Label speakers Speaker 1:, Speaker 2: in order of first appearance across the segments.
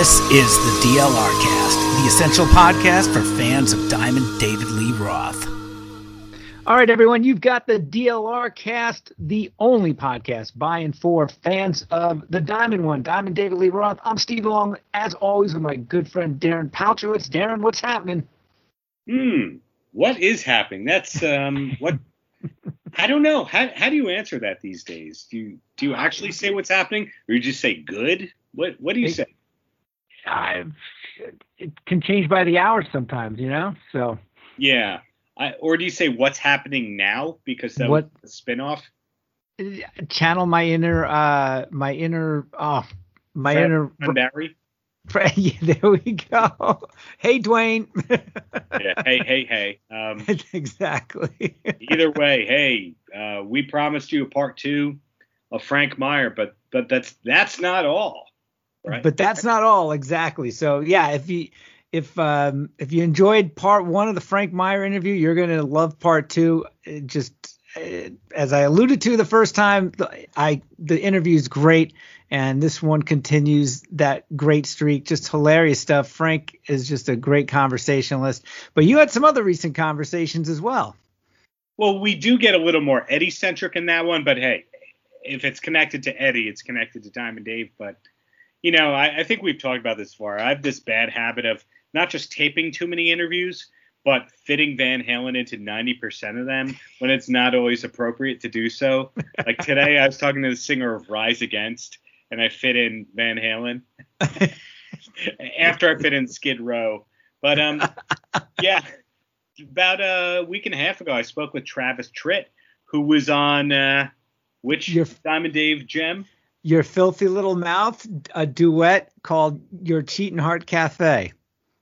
Speaker 1: This is the DLR Cast, the essential podcast for fans of Diamond David Lee Roth. All right, everyone, you've got the DLR Cast, the only podcast by and for fans of the Diamond One, Diamond David Lee Roth. I'm Steve Long, as always, with my good friend Darren Paltrowitz. Darren, what's happening?
Speaker 2: Hmm, what is happening? That's um, what I don't know. How how do you answer that these days? Do you do you actually say what's happening, or you just say good? What what do you say?
Speaker 1: I, it can change by the hour sometimes, you know. So
Speaker 2: yeah, I, or do you say what's happening now because that what, was a spinoff?
Speaker 1: Channel my inner, uh, my inner, oh, my
Speaker 2: Fred,
Speaker 1: inner.
Speaker 2: Fred Berry.
Speaker 1: Fred, yeah, there we go. Hey, Dwayne.
Speaker 2: yeah. Hey, hey, hey. Um,
Speaker 1: exactly.
Speaker 2: either way, hey, uh, we promised you a part two of Frank Meyer, but but that's that's not all. Right.
Speaker 1: But that's not all exactly. So yeah, if you if um, if you enjoyed part one of the Frank Meyer interview, you're gonna love part two. It just uh, as I alluded to the first time, I the interview is great, and this one continues that great streak. Just hilarious stuff. Frank is just a great conversationalist. But you had some other recent conversations as well.
Speaker 2: Well, we do get a little more Eddie centric in that one, but hey, if it's connected to Eddie, it's connected to Diamond Dave. But you know, I, I think we've talked about this before. I have this bad habit of not just taping too many interviews, but fitting Van Halen into 90% of them when it's not always appropriate to do so. Like today, I was talking to the singer of Rise Against, and I fit in Van Halen after I fit in Skid Row. But um, yeah, about a week and a half ago, I spoke with Travis Tritt, who was on uh, which Your, Diamond Dave gem?
Speaker 1: Your Filthy Little Mouth, a duet called Your Cheating Heart Cafe.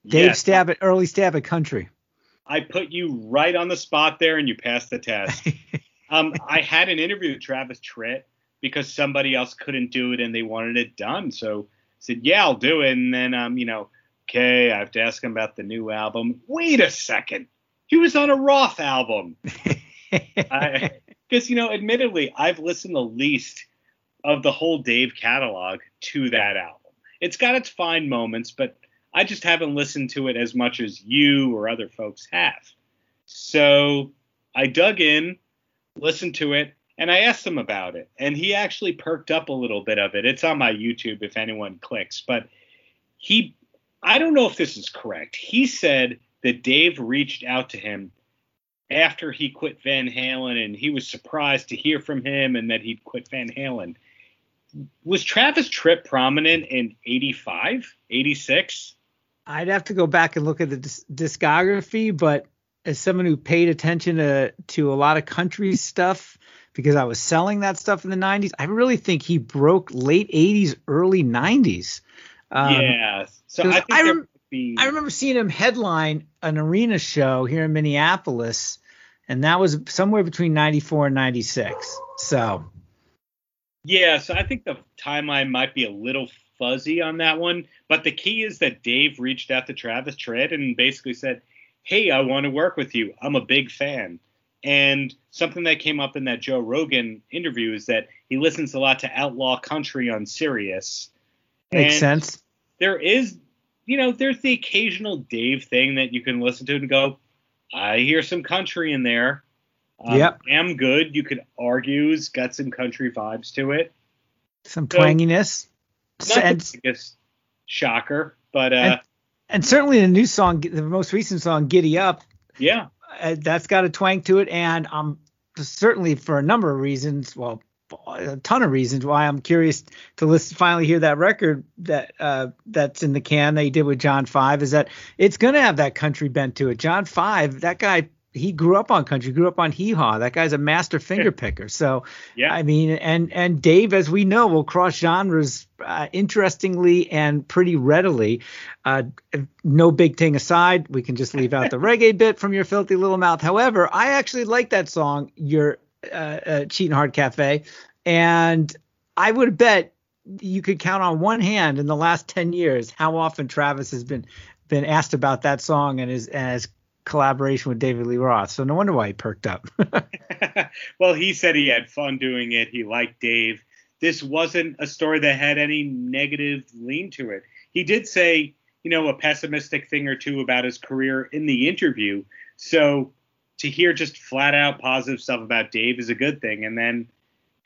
Speaker 1: Dave yes. stab at early stab at country.
Speaker 2: I put you right on the spot there, and you passed the test. um, I had an interview with Travis Tritt because somebody else couldn't do it, and they wanted it done. So I said, "Yeah, I'll do it." And then, um, you know, okay, I have to ask him about the new album. Wait a second, he was on a Roth album. Because you know, admittedly, I've listened the least of the whole Dave catalog to that album. It's got its fine moments, but I just haven't listened to it as much as you or other folks have. So I dug in, listened to it, and I asked him about it. And he actually perked up a little bit of it. It's on my YouTube if anyone clicks. But he, I don't know if this is correct. He said that Dave reached out to him after he quit Van Halen and he was surprised to hear from him and that he'd quit Van Halen. Was Travis Tritt prominent in 85, 86?
Speaker 1: I'd have to go back and look at the disc- discography, but as someone who paid attention to to a lot of country stuff because I was selling that stuff in the 90s, I really think he broke late 80s, early 90s.
Speaker 2: Um, yeah. So I,
Speaker 1: I, rem- be... I remember seeing him headline an arena show here in Minneapolis, and that was somewhere between 94 and 96. So.
Speaker 2: Yeah, so I think the timeline might be a little fuzzy on that one. But the key is that Dave reached out to Travis Tritt and basically said, Hey, I want to work with you. I'm a big fan. And something that came up in that Joe Rogan interview is that he listens a lot to outlaw country on Sirius.
Speaker 1: Makes and sense.
Speaker 2: There is, you know, there's the occasional Dave thing that you can listen to and go, I hear some country in there.
Speaker 1: Um, yep.
Speaker 2: Am good. You could argue has got some country vibes to it.
Speaker 1: Some twanginess.
Speaker 2: So, not and, the biggest shocker, but uh,
Speaker 1: and, and, certainly the new song, the most recent song, "Giddy Up."
Speaker 2: Yeah,
Speaker 1: uh, that's got a twang to it, and I'm um, certainly for a number of reasons. Well, a ton of reasons why I'm curious to listen, finally hear that record that uh, that's in the can that did with John Five. Is that it's gonna have that country bent to it. John Five, that guy he grew up on country, grew up on hee haw. That guy's a master finger picker. So yeah, I mean, and and Dave, as we know, will cross genres uh, interestingly and pretty readily. Uh, no big thing aside, we can just leave out the reggae bit from your filthy little mouth. However, I actually like that song, your uh, uh, Cheating Heart Cafe, and I would bet you could count on one hand in the last 10 years how often Travis has been been asked about that song and is has collaboration with David Lee Roth. So no wonder why he perked up.
Speaker 2: well, he said he had fun doing it. He liked Dave. this wasn't a story that had any negative lean to it. He did say, you know, a pessimistic thing or two about his career in the interview. So to hear just flat out positive stuff about Dave is a good thing. And then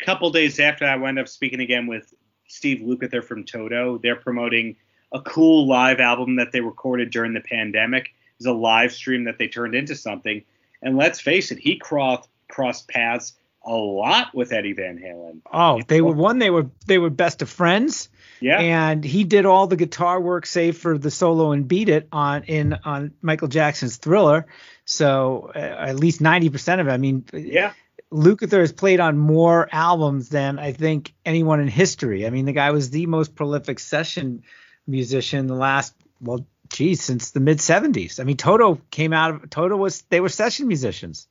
Speaker 2: a couple days after I wound up speaking again with Steve Lukather from Toto. They're promoting a cool live album that they recorded during the pandemic. A live stream that they turned into something. And let's face it, he crossed crossed paths a lot with Eddie Van Halen.
Speaker 1: Oh, they were one. They were they were best of friends.
Speaker 2: Yeah.
Speaker 1: And he did all the guitar work, save for the solo and "Beat It" on in on Michael Jackson's Thriller. So uh, at least ninety percent of it. I mean,
Speaker 2: yeah.
Speaker 1: Lukather has played on more albums than I think anyone in history. I mean, the guy was the most prolific session musician the last well, geez, since the mid '70s. I mean, Toto came out of Toto was they were session musicians.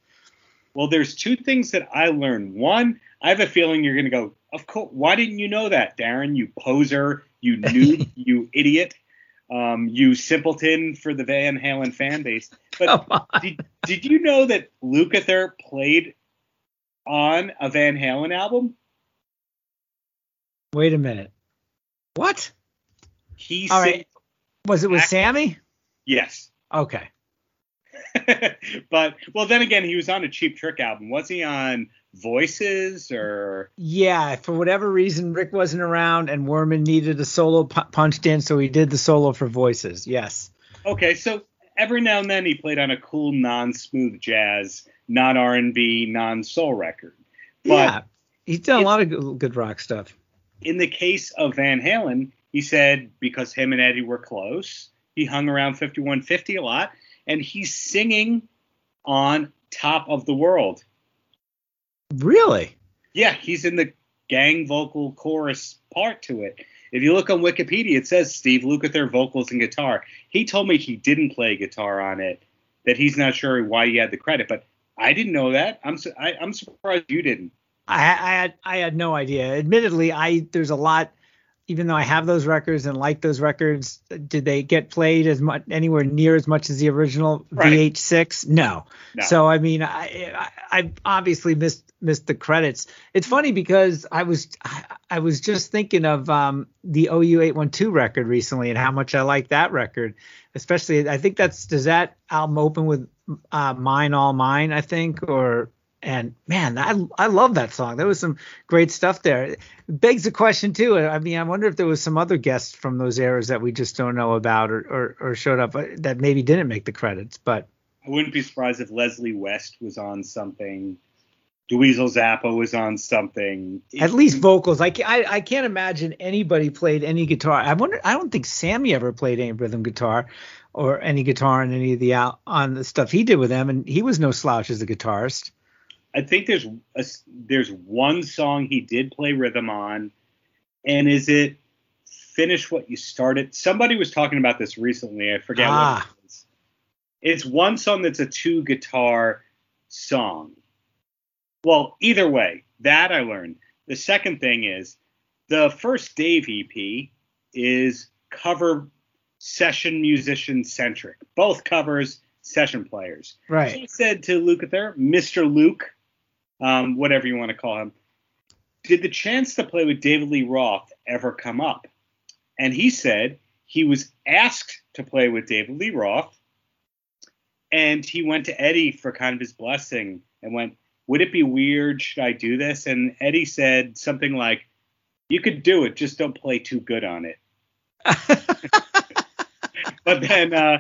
Speaker 2: Well, there's two things that I learned. One, I have a feeling you're going to go, of course. Why didn't you know that, Darren? You poser, you noob, you idiot, um, you simpleton for the Van Halen fan base. But did, did you know that Lukather played on a Van Halen album?
Speaker 1: Wait a minute. What?
Speaker 2: He
Speaker 1: All right. Was it with Sammy?
Speaker 2: Yes.
Speaker 1: Okay.
Speaker 2: but well, then again, he was on a Cheap Trick album. Was he on Voices or?
Speaker 1: Yeah, for whatever reason, Rick wasn't around, and Werman needed a solo pu- punched in, so he did the solo for Voices. Yes.
Speaker 2: Okay, so every now and then he played on a cool non-smooth jazz, non R&B, non-soul record.
Speaker 1: But yeah, he's done a lot of good rock stuff.
Speaker 2: In the case of Van Halen, he said because him and Eddie were close, he hung around 5150 a lot and he's singing on Top of the World.
Speaker 1: Really?
Speaker 2: Yeah, he's in the gang vocal chorus part to it. If you look on Wikipedia, it says Steve Lukather vocals and guitar. He told me he didn't play guitar on it, that he's not sure why he had the credit, but I didn't know that. I'm su- I, am surprised you didn't.
Speaker 1: I, I had I had no idea. Admittedly, I there's a lot even though I have those records and like those records, did they get played as much anywhere near as much as the original right. VH6? No. no. So I mean, I, I, I obviously missed missed the credits. It's funny because I was I, I was just thinking of um, the OU812 record recently and how much I like that record. Especially, I think that's does that album open with uh, "Mine All Mine," I think, or and man, I I love that song. There was some great stuff there. It begs the question too. I mean, I wonder if there was some other guests from those eras that we just don't know about or or, or showed up uh, that maybe didn't make the credits. But
Speaker 2: I wouldn't be surprised if Leslie West was on something. Dweezil Zappa was on something.
Speaker 1: At least vocals. I, I, I can't imagine anybody played any guitar. I wonder. I don't think Sammy ever played any rhythm guitar or any guitar on any of the out on the stuff he did with them, and he was no slouch as a guitarist.
Speaker 2: I think there's a, there's one song he did play rhythm on, and is it finish what you started? Somebody was talking about this recently. I forget ah. what it is. It's one song that's a two guitar song. Well, either way, that I learned. The second thing is the first Dave EP is cover session musician centric. Both covers session players.
Speaker 1: Right.
Speaker 2: He said to Lukather, Mr. Luke, um, whatever you want to call him. Did the chance to play with David Lee Roth ever come up? And he said he was asked to play with David Lee Roth, and he went to Eddie for kind of his blessing and went, Would it be weird? Should I do this? And Eddie said something like, You could do it, just don't play too good on it. but then uh,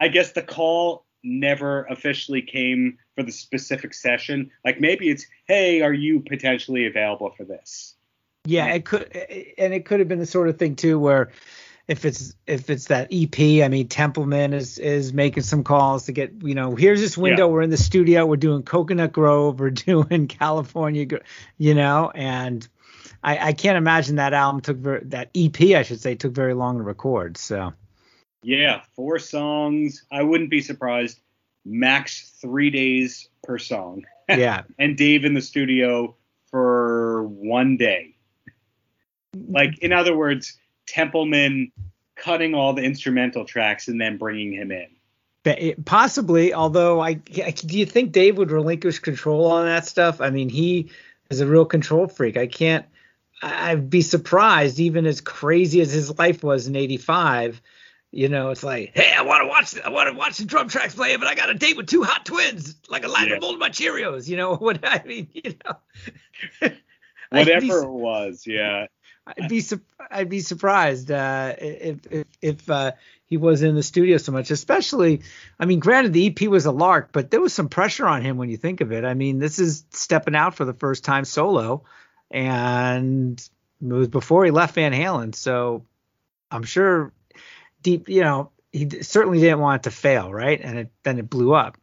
Speaker 2: I guess the call never officially came for the specific session. Like maybe it's, hey, are you potentially available for this?
Speaker 1: Yeah, it could, and it could have been the sort of thing too where if it's if it's that EP, I mean Templeman is is making some calls to get you know here's this window yeah. we're in the studio we're doing Coconut Grove we're doing California you know and I, I can't imagine that album took very, that EP I should say took very long to record so
Speaker 2: yeah, four songs. I wouldn't be surprised. Max three days per song.
Speaker 1: Yeah.
Speaker 2: and Dave in the studio for one day. Like, in other words, Templeman cutting all the instrumental tracks and then bringing him in.
Speaker 1: Eh, possibly, although I, I do you think Dave would relinquish control on that stuff? I mean, he is a real control freak. I can't I'd be surprised, even as crazy as his life was in 85. You know, it's like, hey, I want to watch, I want to watch the drum tracks play, but I got a date with two hot twins, like a lighter yeah. bowl of my Cheerios. You know what I mean? You
Speaker 2: know, whatever be, it was, yeah.
Speaker 1: I'd be I'd be surprised uh, if if, if uh, he was in the studio so much. Especially, I mean, granted the EP was a lark, but there was some pressure on him when you think of it. I mean, this is stepping out for the first time solo, and it was before he left Van Halen. So I'm sure deep, you know, he certainly didn't want it to fail, right? And it, then it blew up.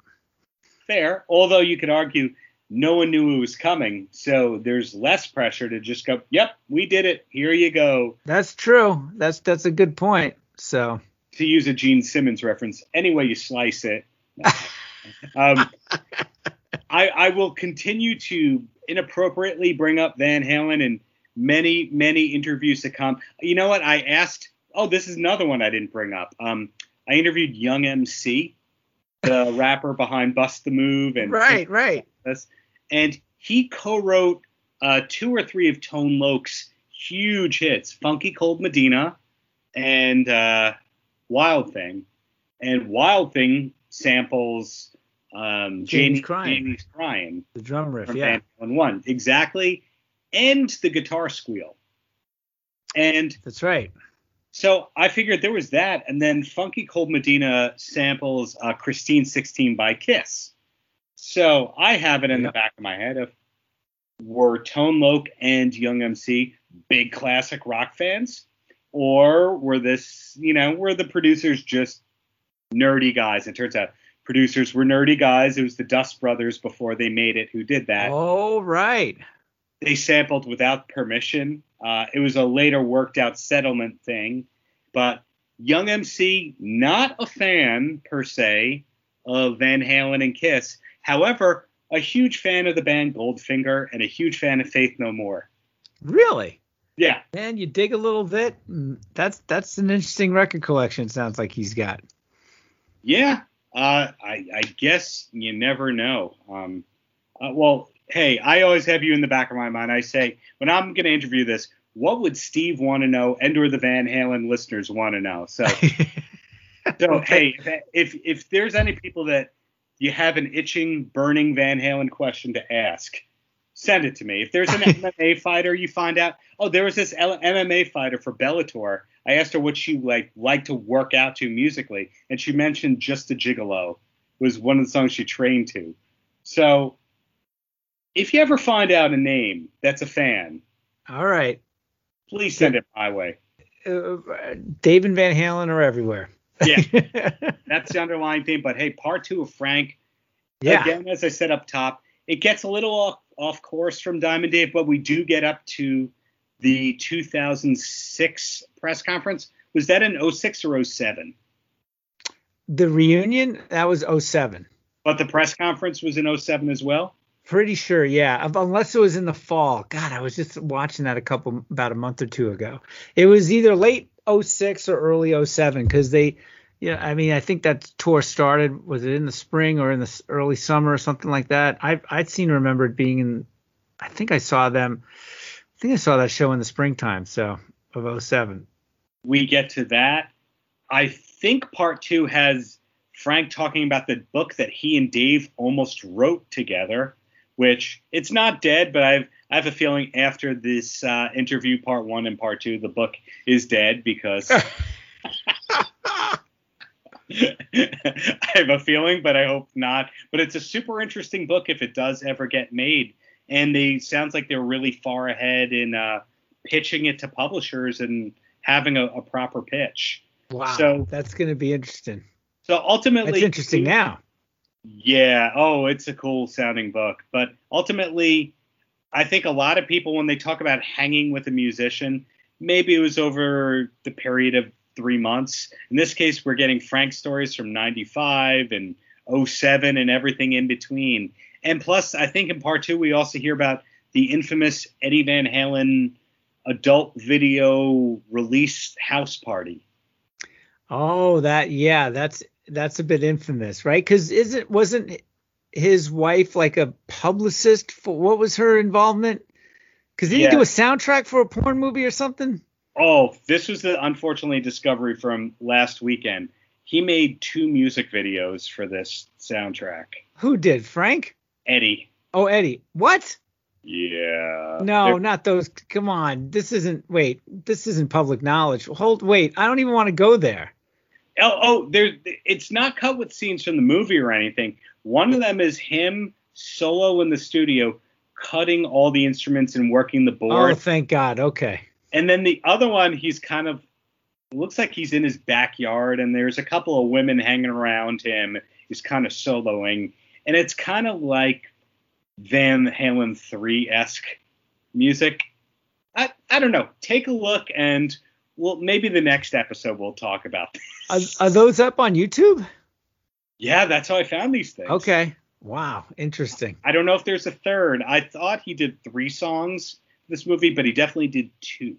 Speaker 2: Fair, although you could argue no one knew it was coming, so there's less pressure to just go, "Yep, we did it. Here you go."
Speaker 1: That's true. That's that's a good point. So
Speaker 2: to use a Gene Simmons reference, any way you slice it. um, I, I will continue to inappropriately bring up Van Halen in many, many interviews to come. You know what? I asked. Oh, this is another one I didn't bring up. Um, I interviewed Young MC, the rapper behind Bust the Move, and
Speaker 1: right, right.
Speaker 2: And he co-wrote uh, two or three of Tone Loc's huge hits, "Funky Cold Medina" and uh, "Wild Thing." And "Wild Thing" samples um, Jamie's crying. Jamie's crying.
Speaker 1: The drum riff, yeah.
Speaker 2: On one exactly, and the guitar squeal. And
Speaker 1: that's right.
Speaker 2: So I figured there was that, and then Funky Cold Medina samples uh, Christine 16 by Kiss. So I have it in yep. the back of my head of were Tone Loc and Young MC big classic rock fans, or were this, you know, were the producers just nerdy guys? It turns out producers were nerdy guys. It was the Dust Brothers before they made it who did that.
Speaker 1: Oh, right.
Speaker 2: They sampled without permission. Uh, it was a later worked out settlement thing. But Young MC, not a fan per se of Van Halen and Kiss. However, a huge fan of the band Goldfinger and a huge fan of Faith No More.
Speaker 1: Really?
Speaker 2: Yeah.
Speaker 1: And you dig a little bit. Mm, that's that's an interesting record collection. Sounds like he's got.
Speaker 2: Yeah, uh, I, I, guess you never know. Um, uh, well, hey, I always have you in the back of my mind. I say when I'm going to interview this, what would Steve want to know, and or the Van Halen listeners want to know? So, so hey, if if there's any people that you have an itching, burning Van Halen question to ask, send it to me. If there's an MMA fighter, you find out, oh, there was this L- MMA fighter for Bellator I asked her what she like liked to work out to musically, and she mentioned "Just a Gigolo" was one of the songs she trained to. So, if you ever find out a name that's a fan,
Speaker 1: all right,
Speaker 2: please send it my way.
Speaker 1: Uh, Dave and Van Halen are everywhere.
Speaker 2: yeah, that's the underlying theme. But hey, part two of Frank.
Speaker 1: Yeah.
Speaker 2: Again, as I said up top, it gets a little off, off course from Diamond Dave, but we do get up to the 2006 press conference. Was that in 06 or 07?
Speaker 1: The reunion, that was 07.
Speaker 2: But the press conference was in 07 as well?
Speaker 1: Pretty sure, yeah. Unless it was in the fall. God, I was just watching that a couple about a month or two ago. It was either late 06 or early 07 because they yeah, I mean, I think that tour started. Was it in the spring or in the early summer or something like that? I I'd seen remembered being in. I think I saw them I think I saw that show in the springtime, so of 07.
Speaker 2: We get to that. I think part two has Frank talking about the book that he and Dave almost wrote together, which it's not dead, but I've I have a feeling after this uh, interview, part one and part two, the book is dead because I have a feeling, but I hope not. But it's a super interesting book if it does ever get made and they sounds like they're really far ahead in uh, pitching it to publishers and having a, a proper pitch.
Speaker 1: Wow, so that's going to be interesting.
Speaker 2: So ultimately,
Speaker 1: it's interesting now.
Speaker 2: Yeah. Oh, it's a cool sounding book, but ultimately, I think a lot of people when they talk about hanging with a musician, maybe it was over the period of three months. In this case, we're getting Frank stories from '95 and 07 and everything in between. And plus, I think in part two, we also hear about the infamous Eddie Van Halen adult video release house party.
Speaker 1: Oh, that yeah, that's that's a bit infamous, right? Because isn't wasn't his wife like a publicist? For, what was her involvement Because did
Speaker 2: Yeah.
Speaker 1: he do a soundtrack for a porn movie or something?
Speaker 2: Oh, this was the unfortunately discovery from last weekend. He made two music videos for this soundtrack.
Speaker 1: Who did? Frank?
Speaker 2: Eddie.
Speaker 1: Oh, Eddie. What?
Speaker 2: Yeah.
Speaker 1: No,
Speaker 2: They're-
Speaker 1: not those. Come on. This isn't. Wait. This isn't public knowledge. Hold. Wait. I don't even want to go there.
Speaker 2: Oh, oh, there. It's not cut with scenes from the movie or anything. One of them is him solo in the studio, cutting all the instruments and working the board.
Speaker 1: Oh, thank God. Okay.
Speaker 2: And then the other one, he's kind of looks like he's in his backyard, and there's a couple of women hanging around him. He's kind of soloing, and it's kind of like Van Halen three esque music. I I don't know. Take a look, and well, maybe the next episode we'll talk about. This.
Speaker 1: Are, are those up on YouTube?
Speaker 2: yeah, that's how I found these things.
Speaker 1: Okay. Wow. Interesting.
Speaker 2: I don't know if there's a third. I thought he did three songs this movie, but he definitely did two.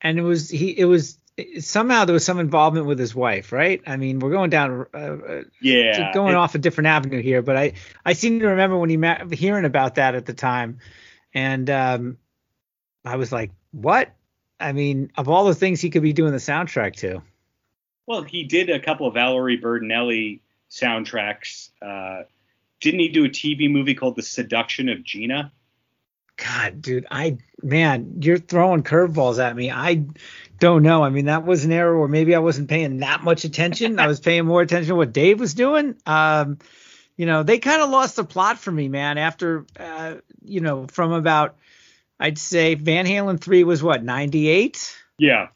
Speaker 1: And it was he. It was somehow there was some involvement with his wife, right? I mean, we're going down. Uh, uh,
Speaker 2: Yeah,
Speaker 1: going
Speaker 2: it-
Speaker 1: off a different avenue here, but I I seem to remember when he ma- hearing about that at the time, and um, I was like, what? I mean, of all the things he could be doing the soundtrack to.
Speaker 2: Well, he did a couple of Valerie Bertinelli soundtracks. Uh, didn't he do a TV movie called The Seduction of Gina?
Speaker 1: God, dude, I man, you're throwing curveballs at me. I don't know. I mean, that was an era where maybe I wasn't paying that much attention. I was paying more attention to what Dave was doing. Um, you know, they kind of lost the plot for me, man. After, uh, you know, from about, I'd say Van Halen three was what 98
Speaker 2: Yeah.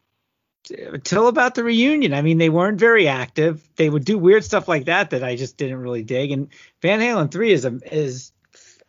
Speaker 1: Until about the reunion. I mean, they weren't very active. They would do weird stuff like that that I just didn't really dig. And Van Halen three is a is,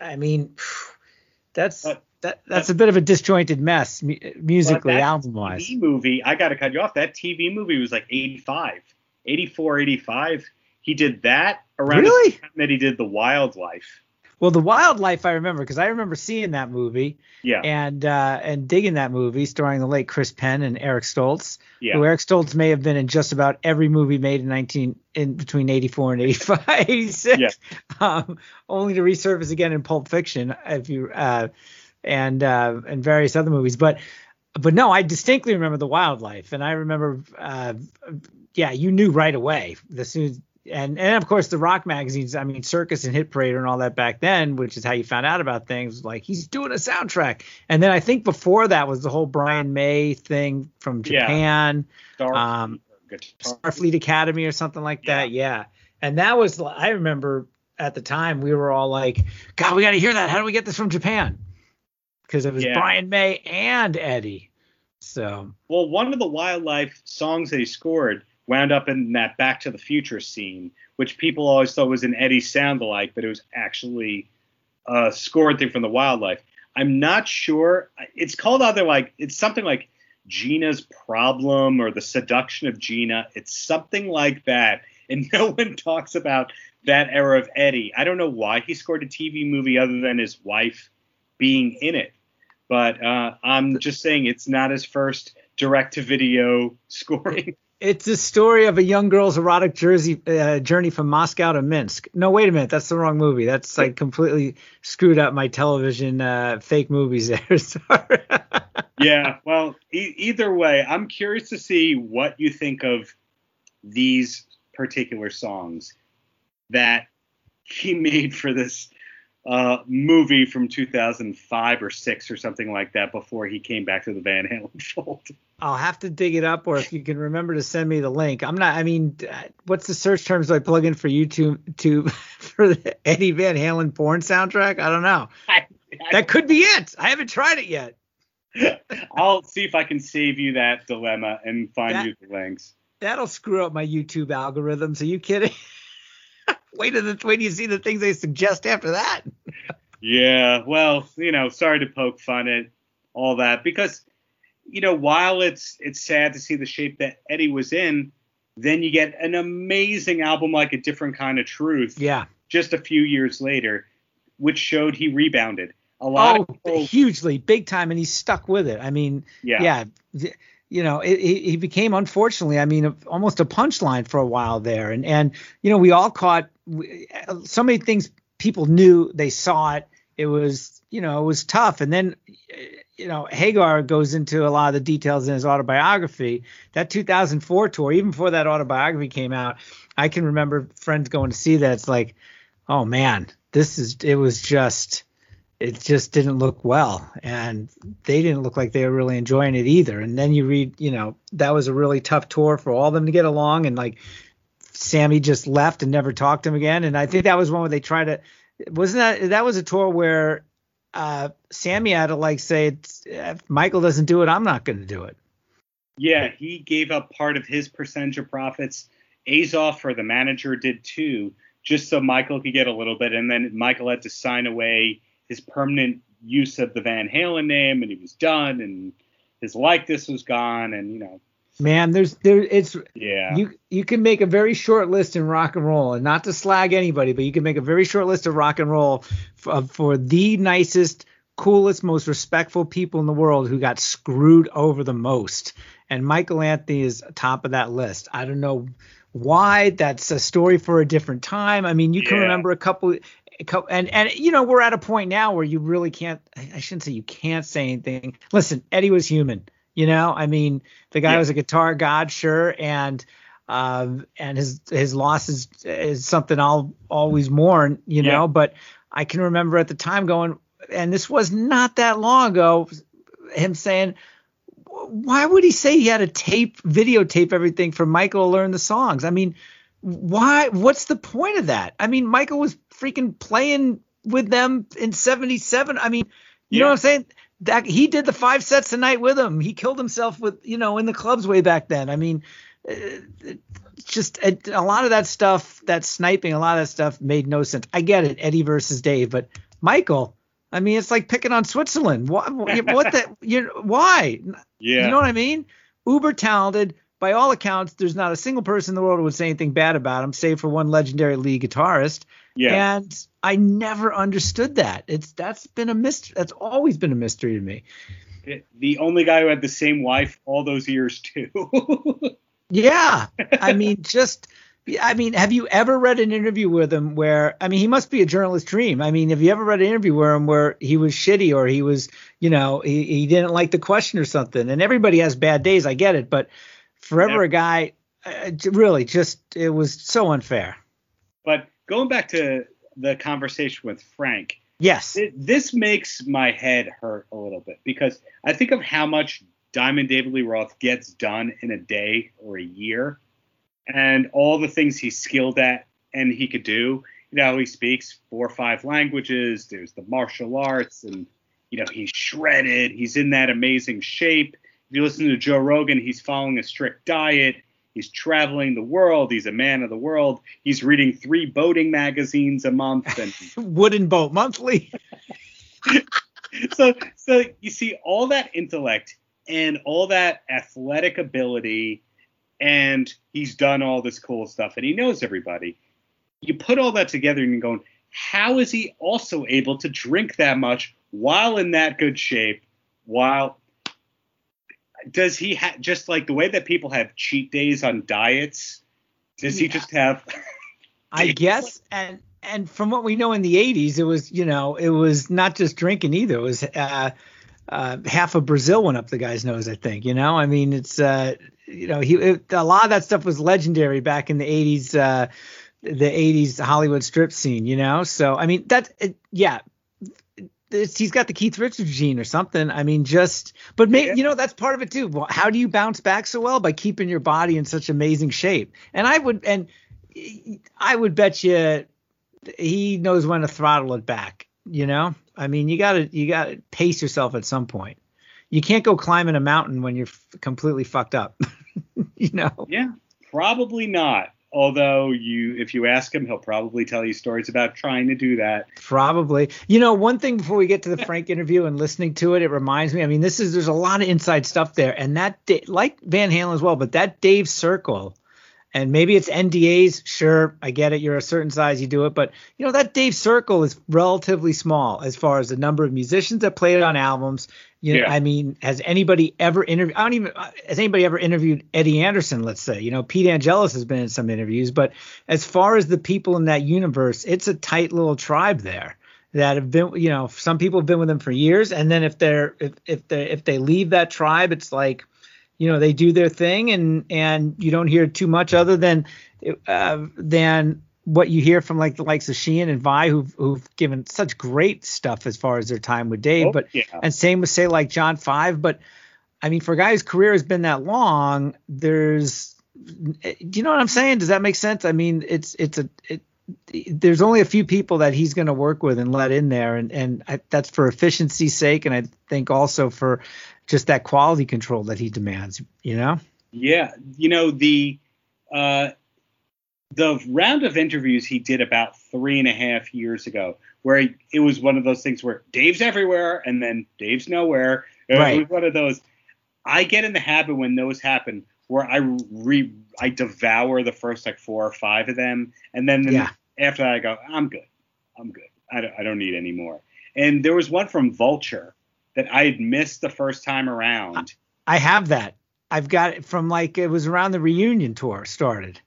Speaker 1: I mean, that's
Speaker 2: But-
Speaker 1: that that's a bit of a disjointed mess musically, album wise.
Speaker 2: TV movie, I got to cut you off. That TV movie was like 85, 84, 85. He did that around
Speaker 1: Really?
Speaker 2: the time that he did The Wildlife.
Speaker 1: Well, the Wildlife I remember because I remember seeing that movie
Speaker 2: Yeah.
Speaker 1: and uh, and digging that movie, starring the late Chris Penn and Eric Stoltz.
Speaker 2: Yeah.
Speaker 1: Who Eric Stoltz may have been in just about every movie made in 19 in between 84 and 85, 86.
Speaker 2: Yeah.
Speaker 1: Um, only to resurface again in Pulp Fiction, if you uh, and uh, and various other movies. But but no, I distinctly remember the Wildlife, and I remember, uh, yeah, you knew right away the soon. And and of course the rock magazines, I mean Circus and Hit Parade and all that back then, which is how you found out about things. Like he's doing a soundtrack, and then I think before that was the whole Brian May thing from
Speaker 2: Yeah.
Speaker 1: Japan.
Speaker 2: Star-
Speaker 1: Um, Starfleet Academy or something like that. Yeah. And that was I remember at the time we were all like, God, we got to hear that. How do we get this from Japan? Because it was
Speaker 2: Yeah.
Speaker 1: Brian May and Eddie. So
Speaker 2: Well, one of the wildlife songs that he scored wound up in that Back to the Future scene, which people always thought was an Eddie sound alike, but it was actually a scored thing from the wildlife. I'm not sure. It's called either like it's something like Gina's problem or the seduction of Gina. It's something like that, and no one talks about that era of Eddie. I don't know why he scored a TV movie other than his wife being in it, but uh, I'm just saying it's not his first direct-to-video scoring.
Speaker 1: It's the story of a young girl's erotic jersey uh, journey from Moscow to Minsk. No, wait a minute, that's the wrong movie. That's like completely screwed up my television uh, fake movies there. Sorry.
Speaker 2: yeah, well, e- either way, I'm curious to see what you think of these particular songs that he made for this uh, movie from 2005 or six or something like that before he came back to the Van Halen fold.
Speaker 1: I'll have to dig it up, or if you can remember to send me the link. I'm not. I mean, uh, what's the search terms I plug in for YouTube to for the Eddie Van Halen porn soundtrack? I don't know. That could be it. I haven't tried it yet.
Speaker 2: I'll see if I can save you that dilemma and find
Speaker 1: That-
Speaker 2: you the links.
Speaker 1: That'll screw up my YouTube algorithms. Are you kidding? Wait till the wait till you see the things they suggest after that.
Speaker 2: Yeah, well, you know, sorry to poke fun at all that because, you know, while it's it's sad to see the shape that Eddie was in, then you get an amazing album like A Different Kind of Truth
Speaker 1: Yeah.
Speaker 2: just a few years later, which showed he rebounded. A lot
Speaker 1: Oh,
Speaker 2: people,
Speaker 1: hugely, big time, and he stuck with it. I mean,
Speaker 2: yeah,
Speaker 1: yeah, you know, he became unfortunately, I mean, almost a punchline for a while there, and and you know, we all caught so many things. People knew, they saw it. It was, you know, it was tough, and then, you know, Hagar goes into a lot of the details in his autobiography. That 2004 tour, even before that autobiography came out, I can remember friends going to see that. It's like, oh man, this is. It was just. It just didn't look well, and they didn't look like they were really enjoying it either. And then you read, you know, that was a really tough tour for all of them to get along, and like Sammy just left and never talked to him again. And I think that was one where they tried to. Wasn't that that was a tour where uh, Sammy had to like say, if Michael doesn't do it, I'm not going to do it.
Speaker 2: Yeah, he gave up part of his percentage of profits. Azoff or the manager did too, just so Michael could get a little bit, and then Michael had to sign away his permanent use of the Van Halen name, and he was done, and his likeness was gone, and you know
Speaker 1: Man, there's there it's
Speaker 2: yeah.
Speaker 1: You you can make a very short list in rock and roll, and not to slag anybody, but you can make a very short list of rock and roll for, for the nicest, coolest, most respectful people in the world who got screwed over the most. And Michael Anthony is top of that list. I don't know why. That's a story for a different time. I mean, you can yeah. remember a couple and and you know we're at a point now where you really can't I shouldn't say you can't say anything. Listen, Eddie was human. You know, I mean, the guy yeah. was a guitar god, sure, and um, and his his loss is is something I'll always mourn. You know, yeah. but I can remember at the time going, and this was not that long ago, him saying, why would he say he had to tape, videotape everything for Michael to learn the songs? I mean, why? What's the point of that? I mean, Michael was freaking playing with them in '77. I mean, you yeah. know what I'm saying? that he did the five sets a night with him. He killed himself with you know in the clubs way back then. I mean, uh, just a, a, lot of that stuff, that sniping, a lot of that stuff made no sense. I get it, Eddie versus Dave, but Michael. I mean, it's like picking on Switzerland. What, what the? You why?
Speaker 2: Yeah.
Speaker 1: You know what I mean? Uber talented. By all accounts, there's not a single person in the world who would say anything bad about him, save for one legendary lead guitarist.
Speaker 2: Yeah.
Speaker 1: And I never understood that. It's that's been a mystery. That's always been a mystery to me.
Speaker 2: The only guy who had the same wife all those years too.
Speaker 1: yeah. I mean, just I mean, have you ever read an interview with him where I mean, he must be a journalist dream. I mean, have you ever read an interview with him where he was shitty or he was, you know, he, he didn't like the question or something? And everybody has bad days, I get it, but forever yeah. a guy, uh, really, just it was so unfair.
Speaker 2: But going back to the conversation with Frank.
Speaker 1: Yes.
Speaker 2: It, this makes my head hurt a little bit because I think of how much Diamond David Lee Roth gets done in a day or a year and all the things he's skilled at and he could do. You know, he speaks four or five languages, there's the martial arts, and, you know, he's shredded, he's in that amazing shape. If you listen to Joe Rogan, he's following a strict diet. He's traveling the world. He's a man of the world. He's reading three boating magazines a month and
Speaker 1: Wooden Boat Monthly.
Speaker 2: so so you see all that intellect and all that athletic ability and he's done all this cool stuff and he knows everybody. You put all that together and you're going, how is he also able to drink that much while in that good shape, while does he have just like the way that people have cheat days on diets? Does yeah. he just have?
Speaker 1: I guess, and and from what we know in the 80s, it was you know it was not just drinking either. It was uh, uh, half of Brazil went up the guy's nose. I think you know. I mean, it's uh, you know he it, a lot of that stuff was legendary back in the 80s. Uh, the 80s Hollywood strip scene, you know. So I mean that yeah, he's got the Keith Richards gene or something. I mean, just but maybe yeah. you know that's part of it too. Well, how do you bounce back so well by keeping your body in such amazing shape? And I would and I would bet you he knows when to throttle it back. You know, I mean, you gotta you gotta pace yourself at some point. You can't go climbing a mountain when you're f- completely fucked up. you know.
Speaker 2: Yeah, probably not. Although you, if you ask him, he'll probably tell you stories about trying to do that.
Speaker 1: Probably. You know, one thing before we get to the Frank interview and listening to it, it reminds me. I mean, this is there's a lot of inside stuff there, and that like Van Halen as well, but that Dave Circle, and maybe it's NDAs. Sure, I get it. You're a certain size, you do it, but you know that Dave Circle is relatively small as far as the number of musicians that played on albums you know, yeah. I mean, has anybody ever interviewed? I don't even. Uh, has anybody ever interviewed Eddie Anderson? Let's say, you know, Pete Angelus has been in some interviews, but as far as the people in that universe, it's a tight little tribe there. that have been, you know, some people have been with them for years, and then if they're if if they if they leave that tribe, it's like, you know, they do their thing, and and you don't hear too much other than uh, than what you hear from like the likes of Sheehan and Vai, who've who've given such great stuff as far as their time with Dave.
Speaker 2: Oh,
Speaker 1: but
Speaker 2: yeah.
Speaker 1: and same with say like John Five. But I mean, for a guy whose career has been that long, there's do you know what I'm saying? Does that make sense? I mean, it's it's a it, there's only a few people that he's going to work with and let in there, and and I, that's for efficiency's sake, and I think also for just that quality control that he demands. You know?
Speaker 2: Yeah, you know the uh, the round of interviews he did about three and a half years ago, where he, it was one of those things where Dave's everywhere and then Dave's nowhere. It
Speaker 1: Right.
Speaker 2: was one of those. I get in the habit when those happen where I re I devour the first like four or five of them, and then the-
Speaker 1: Yeah.
Speaker 2: after that I go, I'm good, I'm good. I don't, I don't need any more. And there was one from Vulture that I had missed the first time around.
Speaker 1: I have that. I've got it from like it was around the reunion tour started.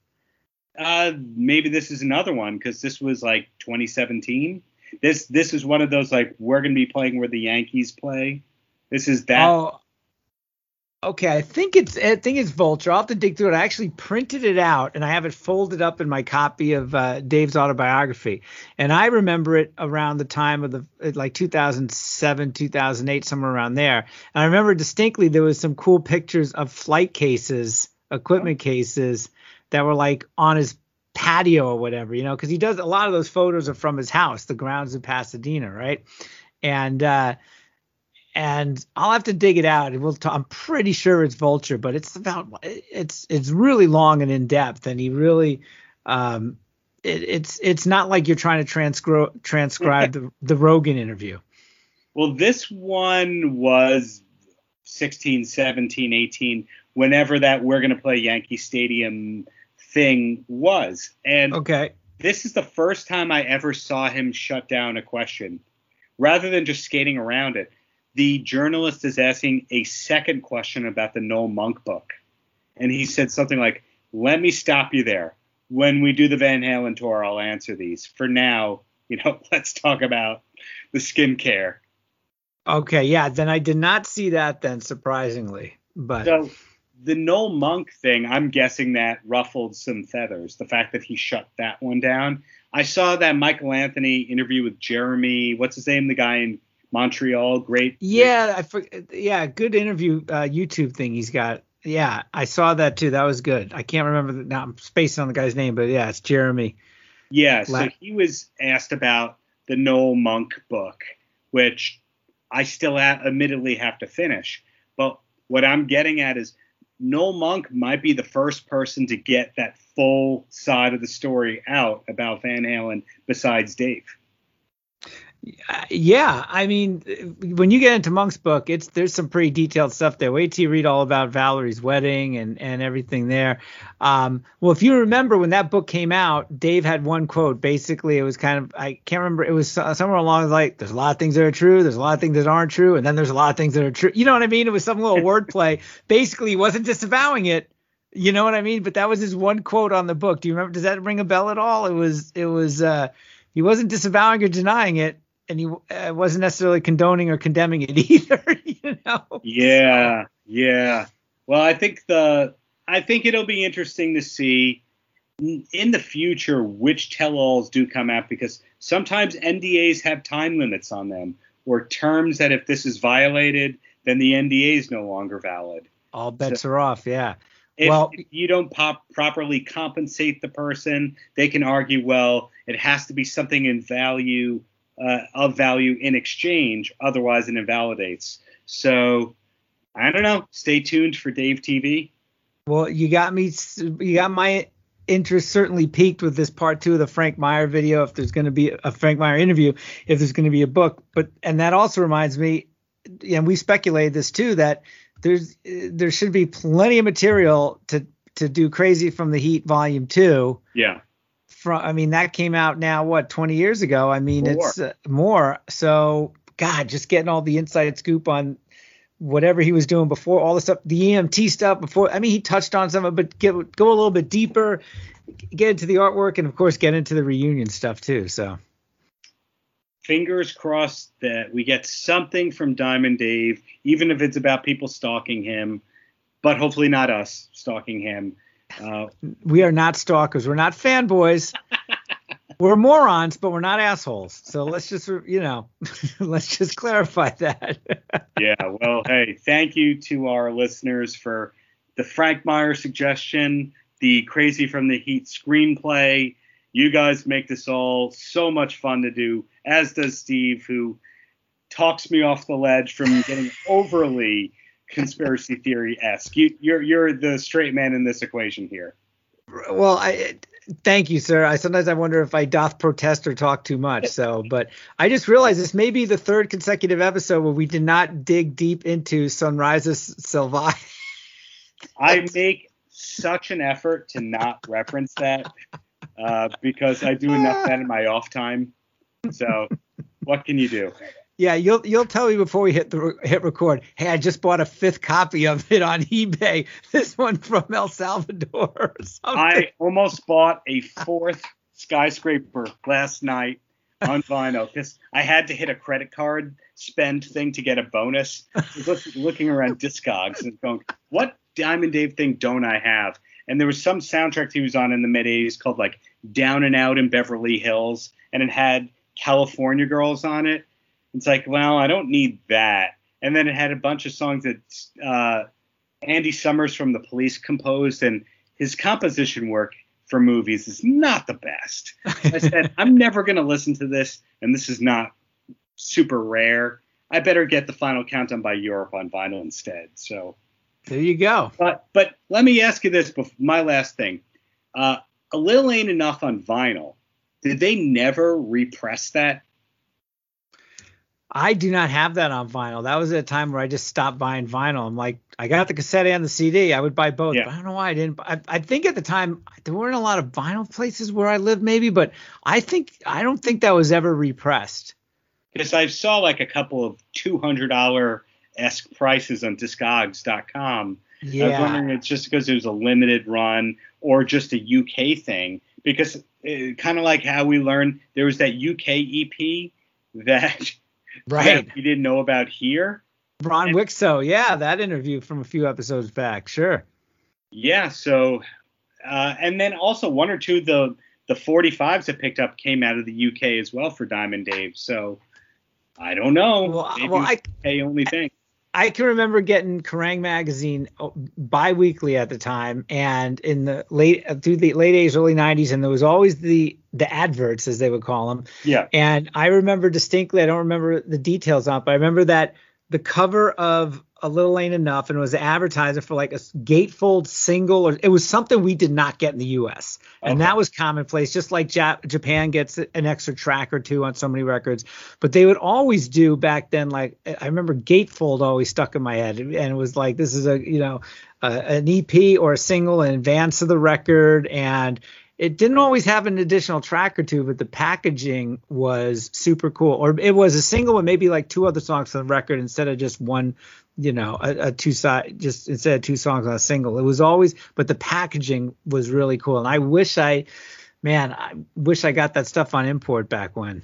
Speaker 2: Uh, maybe this is another one because this was like 2017. This this is one of those like we're gonna be playing where the Yankees play. This is that.
Speaker 1: Oh, okay. I think it's I think it's Vulture. I'll have to dig through it. I actually printed it out and I have it folded up in my copy of uh, Dave's autobiography. And I remember it around the time of the like 2007, 2008, somewhere around there. And I remember distinctly there was some cool pictures of flight cases, equipment cases that were like on his patio or whatever, you know, because he does a lot of those photos are from his house, the grounds of Pasadena, right? And uh, and I'll have to dig it out. And we'll. T- I'm pretty sure it's Vulture, but it's about it's it's really long and in depth, and he really. Um, it, it's it's not like you're trying to transcribe the, the Rogan interview.
Speaker 2: Well, this one was 16, 17, 18. Whenever that we're gonna play Yankee Stadium thing was, and
Speaker 1: Okay.
Speaker 2: this is the first time I ever saw him shut down a question, rather than just skating around it. The journalist is asking a second question about the Noel Monk book, and he said something like, "Let me stop you there. When we do the Van Halen tour, I'll answer these. For now, you know, let's talk about the skincare."
Speaker 1: Okay. Yeah. Then I did not see that. Then surprisingly, but
Speaker 2: So the Noel Monk thing, I'm guessing that ruffled some feathers. The fact that he shut that one down. I saw that Michael Anthony interview with Jeremy. What's his name? The guy in Montreal. Great.
Speaker 1: yeah, I for, yeah, good interview uh, YouTube thing he's got. Yeah, I saw that too. That was good. I can't remember the, now. I'm spacing on the guy's name, but yeah, it's Jeremy.
Speaker 2: Yeah. So he was asked about the Noel Monk book, which I still a- admittedly have to finish. But what I'm getting at is Noel Monk might be the first person to get that full side of the story out about Van Halen besides Dave.
Speaker 1: Yeah, I mean, when you get into Monk's book, it's there's some pretty detailed stuff there. Wait till you read all about Valerie's wedding and and everything there. Um, well, if you remember when that book came out, Dave had one quote. Basically, it was kind of I can't remember. It was somewhere along the like there's a lot of things that are true, there's a lot of things that aren't true, and then there's a lot of things that are true. You know what I mean? It was some little wordplay. Basically, he wasn't disavowing it. You know what I mean? But that was his one quote on the book. Do you remember? Does that ring a bell at all? It was it was uh, he wasn't disavowing or denying it and he uh, wasn't necessarily condoning or condemning it either. you know.
Speaker 2: Yeah, yeah. Well, I think the I think it'll be interesting to see in the future which tell-alls do come out because sometimes NDAs have time limits on them or terms that if this is violated, then the NDA is no longer valid.
Speaker 1: All bets are off. Yeah.
Speaker 2: If,
Speaker 1: Well-
Speaker 2: if you don't pop, properly compensate the person, they can argue, well, it has to be something in value uh, of value in exchange, otherwise it invalidates. So I don't know. Stay tuned for Dave TV.
Speaker 1: Well, you got me. You got my interest certainly peaked with this part two of the Frank Meyer video. If there's going to be a Frank Meyer interview, if there's going to be a book, but and that also reminds me, and we speculated this too that there's there should be plenty of material to to do Crazy from the Heat Volume Two.
Speaker 2: Yeah.
Speaker 1: From I mean that came out now what 20 years ago. I mean
Speaker 2: More.
Speaker 1: it's uh, more. So God, just getting all the inside scoop on whatever he was doing before, all the stuff, the EMT stuff before. I mean he touched on some of it, but get, go a little bit deeper, get into the artwork, and of course get into the reunion stuff too. So
Speaker 2: fingers crossed that we get something from Diamond Dave, even if it's about people stalking him, but hopefully not us stalking him. Uh,
Speaker 1: we are not stalkers. We're not fanboys. we're morons, but we're not assholes. So let's just, you know, let's just clarify that.
Speaker 2: yeah. Well, hey, thank you to our listeners for the Frank Meyer suggestion, the Crazy from the Heat screenplay. You guys make this all so much fun to do, as does Steve, who talks me off the ledge from getting overly conspiracy theory esque. You, you're you're the straight man in this equation here.
Speaker 1: Well, I thank you, sir. I sometimes I wonder if I doth protest or talk too much. So, but I just realized this may be the third consecutive episode where we did not dig deep into Sunrises Sylvain.
Speaker 2: I make such an effort to not reference that uh, because I do enough that in my off time. So, what can you do?
Speaker 1: Yeah, you'll you'll tell me before we hit the hit record. Hey, I just bought a fifth copy of it on eBay. This one from El Salvador.
Speaker 2: I almost bought a fourth skyscraper last night on vinyl because I had to hit a credit card spend thing to get a bonus. Look, looking around Discogs and going, what Diamond Dave thing don't I have? And there was some soundtrack he was on in the mid 80s called like Down and Out in Beverly Hills, and it had California Girls on it. It's like, well, I don't need that. And then it had a bunch of songs that uh, Andy Summers from The Police composed, and his composition work for movies is not the best. I said, I'm never going to listen to this, and this is not super rare. I better get the final countdown by Europe on vinyl instead. So
Speaker 1: there you go.
Speaker 2: But but let me ask you this, my last thing. Uh, a little ain't enough on vinyl. Did they never repress that?
Speaker 1: I do not have that on vinyl. That was at a time where I just stopped buying vinyl. I'm like, I got the cassette and the CD. I would buy both. Yeah. But I don't know why I didn't. I, I, think at the time there weren't a lot of vinyl places where I lived, maybe, but I think I don't think that was ever repressed.
Speaker 2: Because I saw like a couple of two hundred dollar esque prices on Discogs.com. Yeah. I was wondering it's just because it was a limited run or just a UK thing. Because kind of like how we learned there was that UK EP that
Speaker 1: right
Speaker 2: we didn't know about here.
Speaker 1: Ron and, Wixo, yeah, that interview from a few episodes back, sure.
Speaker 2: Yeah, so uh, and then also one or two of the the 45s that picked up came out of the UK as well for Diamond Dave. So I don't know.
Speaker 1: Well, well I
Speaker 2: only thing.
Speaker 1: I can remember getting Kerrang magazine oh, bi-weekly at the time, and in the late uh, through the late 80s, early 90s, and there was always the the adverts as they would call them.
Speaker 2: Yeah.
Speaker 1: And I remember distinctly. I don't remember the details on, it, but I remember that the cover of a little ain't enough and it was advertising for like a gatefold single or it was something we did not get in the US and okay. that was commonplace just like Jap- Japan gets an extra track or two on so many records but they would always do back then like I remember gatefold always stuck in my head and it was like this is a you know uh, an EP or a single in advance of the record and it didn't always have an additional track or two, but the packaging was super cool. Or it was a single with maybe like two other songs on the record instead of just one you know a, a two side just instead of two songs on a single. It was always but the packaging was really cool. And i wish i man i wish i got that stuff on import back when.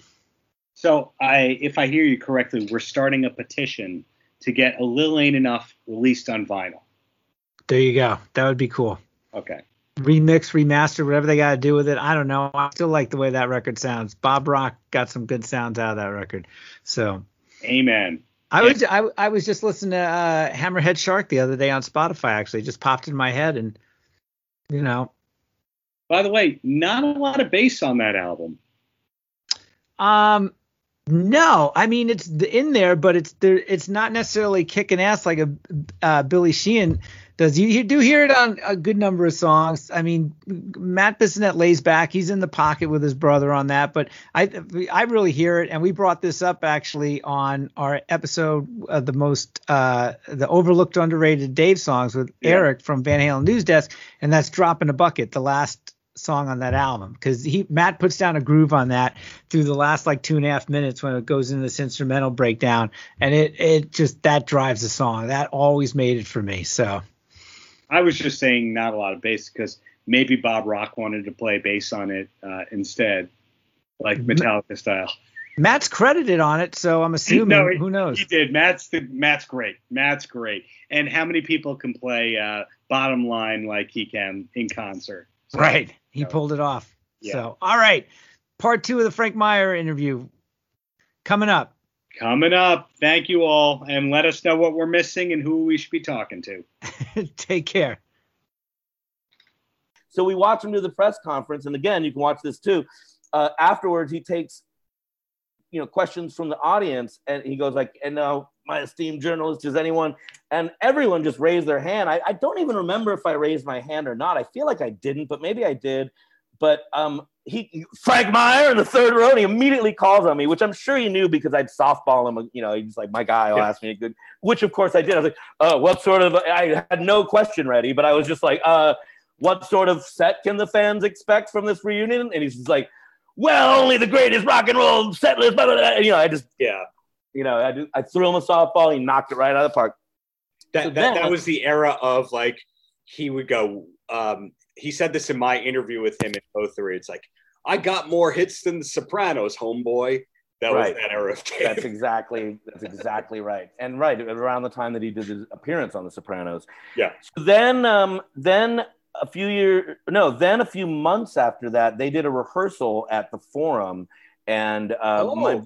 Speaker 2: So i if i hear you correctly we're starting a petition to get a little ain't enough released on vinyl.
Speaker 1: There you go. That would be cool.
Speaker 2: Okay.
Speaker 1: Remix remaster whatever they got to do with it. I don't know. I still like the way that record sounds. Bob rock got some good sounds out of that record. So.
Speaker 2: Amen
Speaker 1: I was I, I was just listening to uh, Hammerhead Shark the other day on Spotify. Actually, it just popped in my head, and you know.
Speaker 2: By the way, not a lot of bass on that album.
Speaker 1: Um, no, I mean it's in there, but it's there. It's not necessarily kicking ass like a uh, Billy Sheehan does. You, you, do hear it on a good number of songs. I mean, Matt Bissonette lays back. He's in the pocket with his brother on that, but I I really hear it. And we brought this up actually on our episode of the most uh, the overlooked underrated Dave songs with yeah. Eric from Van Halen News Desk, and that's dropping a Bucket," the last song on that album because he Matt puts down a groove on that through the last like two and a half minutes when it goes into this instrumental breakdown and it it just that drives the song that always made it for me so
Speaker 2: I was just saying not a lot of bass because maybe Bob Rock wanted to play bass on it uh, instead, like Metallica style.
Speaker 1: Matt's credited on it, so I'm assuming. no, he, who knows?
Speaker 2: He did. Matt's the Matt's great. Matt's great. And how many people can play uh, bottom line like he can in concert?
Speaker 1: So, right. He pulled it off. Yeah. So, all right. Part two of the Frank Meyer interview coming up.
Speaker 2: Coming up. Thank you all. And let us know what we're missing and who we should be talking to.
Speaker 1: Take care.
Speaker 3: So we watch him do the press conference. And again, you can watch this too. Uh, afterwards, he takes you know questions from the audience and he goes like and now my esteemed journalist does anyone and everyone just raised their hand I, I don't even remember if i raised my hand or not i feel like i didn't but maybe i did but um he frank meyer in the third row and he immediately calls on me which i'm sure he knew because i'd softball him you know he's like my guy will ask me a good which of course i did i was like oh what sort of i had no question ready but i was just like uh what sort of set can the fans expect from this reunion and he's just like well, only the greatest rock and roll settlers, blah, blah, blah. you know, I just, yeah, you know, I, just, I threw him a softball. He knocked it right out of the park.
Speaker 4: That, so that, that was the era of like, he would go, um, he said this in my interview with him in 03. It's like, I got more hits than the Sopranos, homeboy. That right. was that era of Dave.
Speaker 3: That's exactly that's exactly right. And right around the time that he did his appearance on The Sopranos.
Speaker 4: Yeah.
Speaker 3: So then um, then a few years no then a few months after that they did a rehearsal at the forum and uh, oh. my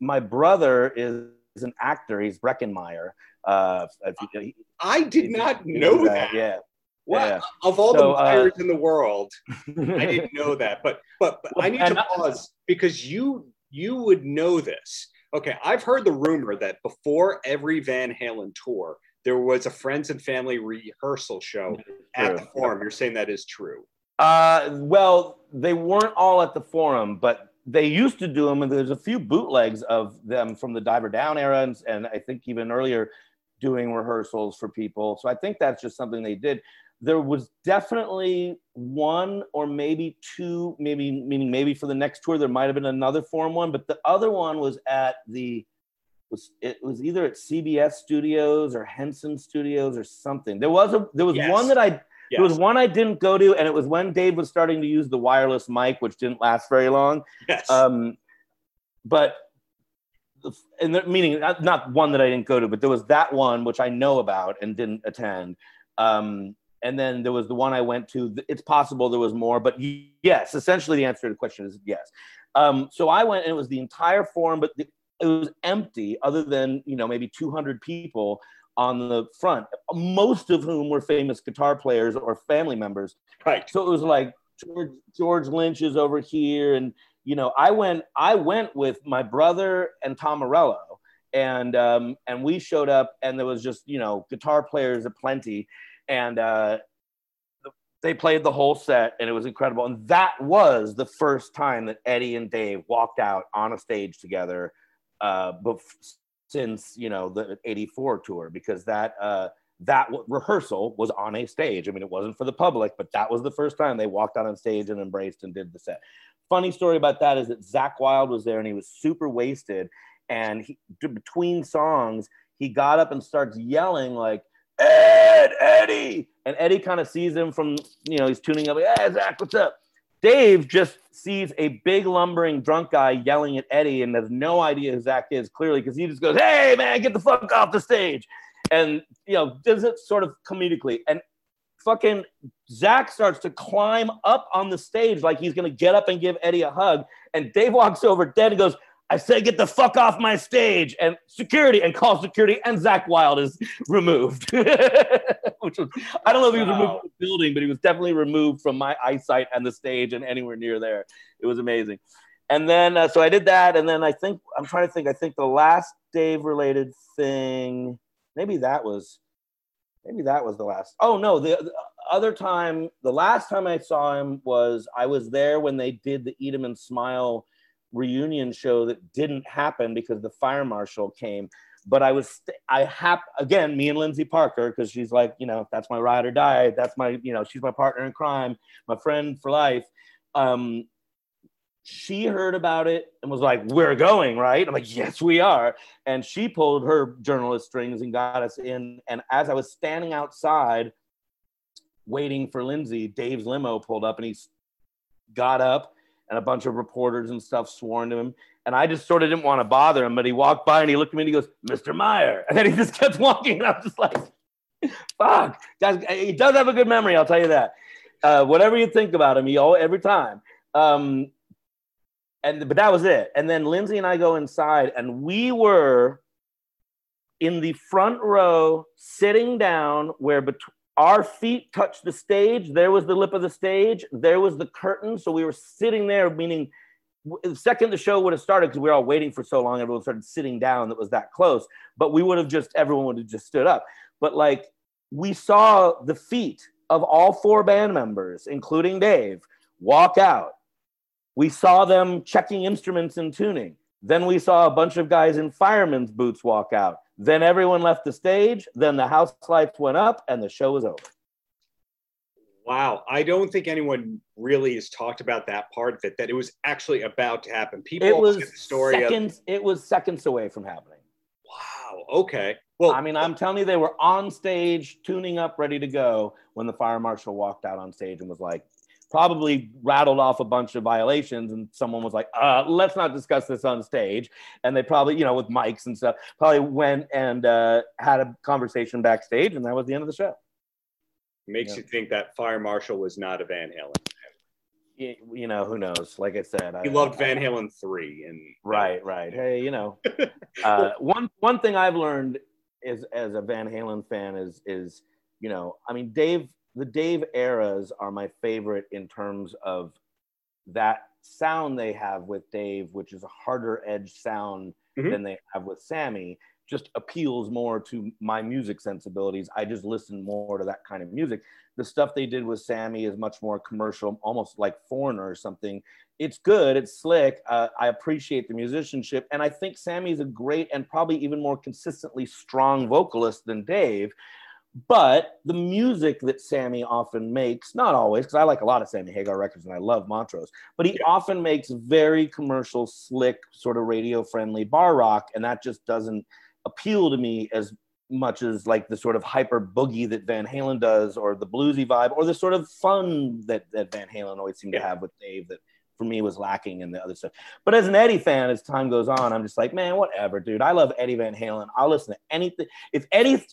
Speaker 3: my brother is, is an actor he's Breckin Meyer uh,
Speaker 4: he, i did not know that. that.
Speaker 3: yeah
Speaker 4: well, yeah. of all so, the Myers uh, in the world, I didn't know that. But but, but I need to pause because you you would know this. Okay, I've heard the rumor that before every Van Halen tour, there was a friends and family rehearsal show at the forum. You're saying that is true?
Speaker 3: Uh, well, they weren't all at the forum, but they used to do them, and there's a few bootlegs of them from the Diver Down era, and, and I think even earlier, doing rehearsals for people. So I think that's just something they did. There was definitely one or maybe two, maybe meaning maybe for the next tour there might have been another form one, but the other one was at the was it was either at CBS Studios or Henson Studios or something. There was a there was yes. one that I yes. there was one I didn't go to, and it was when Dave was starting to use the wireless mic, which didn't last very long.
Speaker 4: Yes.
Speaker 3: Um, but and the, meaning not, not one that I didn't go to, but there was that one which I know about and didn't attend. Um, and then there was the one I went to. It's possible there was more, but yes, essentially the answer to the question is yes. Um, so I went and it was the entire forum, but the it was empty other than you know maybe 200 people on the front most of whom were famous guitar players or family members.
Speaker 4: Right.
Speaker 3: So it was like george, george lynch is over here. And you know i went i went with my brother and tom morello. And um, and we showed up and there was just you know guitar players aplenty. And uh, they played the whole set and it was incredible. And that was the first time that eddie and dave walked out on a stage together uh, but since you know the 84 tour because that uh, that rehearsal was on a stage. I mean it wasn't for the public but that was the first time they walked out on stage and embraced and did the set. Funny story about that is that Zakk wylde was there and he was super wasted and he, between songs he got up and starts yelling like ed eddie! And eddie kind of sees him from you know he's tuning up like hey zakk what's up Dave just sees a big lumbering drunk guy yelling at Eddie and has no idea who Zakk is clearly because he just goes, "Hey man, get the fuck off the stage," and you know does it sort of comedically. And fucking Zakk starts to climb up on the stage like he's gonna get up and give Eddie a hug, and Dave walks over dead and goes, I said, get the fuck off my stage and security and call security. And Zakk Wylde is removed. Which was, I don't know if he was removed from the building, but he was definitely removed from my eyesight and the stage and anywhere near there. It was amazing. And then, uh, so I did that. And then I think, I'm trying to think, I think the last Dave related thing, maybe that was, maybe that was the last. Oh, no, the, the other time, the last time I saw him was I was there when they did the Eat 'em and Smile reunion show that didn't happen because the fire marshal came. But I was, I hap again, me and Lyndsey Parker, because she's like, you know, that's my ride or die. That's my, you know, she's my partner in crime, my friend for life. Um, she heard about it and was like, "We're going, right?" I'm like, "Yes, we are." And she pulled her journalist strings and got us in. And as I was standing outside waiting for Lyndsey, Dave's limo pulled up and he got up and a bunch of reporters and stuff sworn to him. And I just sort of didn't want to bother him, but he walked by and he looked at me and he goes, Mr. Meyer. And then he just kept walking. And I'm just like, fuck. he does have a good memory, I'll tell you that. Uh, whatever you think about him, he all every time. Um, and but that was it. And then Lyndsey and I go inside, and we were in the front row, sitting down where bet- our feet touched the stage. There was the lip of the stage. There was the curtain. So we were sitting there, meaning the second the show would have started because we were all waiting for so long everyone started sitting down that was that close but we would have just everyone would have just stood up but like we saw the feet of all four band members including dave walk out we saw them checking instruments and tuning then we saw a bunch of guys in firemen's boots walk out then everyone left the stage then the house lights went up and the show was over
Speaker 2: Wow, I don't think anyone really has talked about that part of it. That it was actually about to happen. People
Speaker 3: it was the story seconds. Of, it was seconds away from happening.
Speaker 2: Wow. Okay. Well,
Speaker 3: I mean, I'm telling you, they were on stage, tuning up, ready to go when the fire marshal walked out on stage and was like, probably rattled off a bunch of violations, and someone was like, uh, "Let's not discuss this on stage." And they probably, you know, with mics and stuff, probably went and uh, had a conversation backstage, and that was the end of the show
Speaker 2: makes yeah. you think that fire marshal was not a Van Halen.
Speaker 3: You know who knows? Like I said,
Speaker 2: he I, loved I, Van Halen three, and
Speaker 3: right, right. Hey, you know, uh, one one thing I've learned is as a Van Halen fan is is you know, I mean, Dave, the Dave eras are my favorite in terms of that sound they have with Dave, which is a harder edge sound mm-hmm. than they have with Sammy just appeals more to my music sensibilities. I just listen more to that kind of music. The stuff they did with Sammy is much more commercial, almost like Foreigner or something. It's good, it's slick. Uh, I appreciate the musicianship. And I think Sammy's a great and probably even more consistently strong vocalist than Dave. But the music that Sammy often makes, not always, because I like a lot of Sammy Hagar records and I love Montrose, but he yeah. often makes very commercial, slick, sort of radio friendly bar rock. And that just doesn't appeal to me as much as like the sort of hyper boogie that Van Halen does, or the bluesy vibe, or the sort of fun that, that Van Halen always seemed to have with Dave that for me was lacking in the other stuff. But as an Eddie fan, as time goes on, I'm just like, man, whatever, dude. I love Eddie Van Halen. I'll listen to anything. If Eddie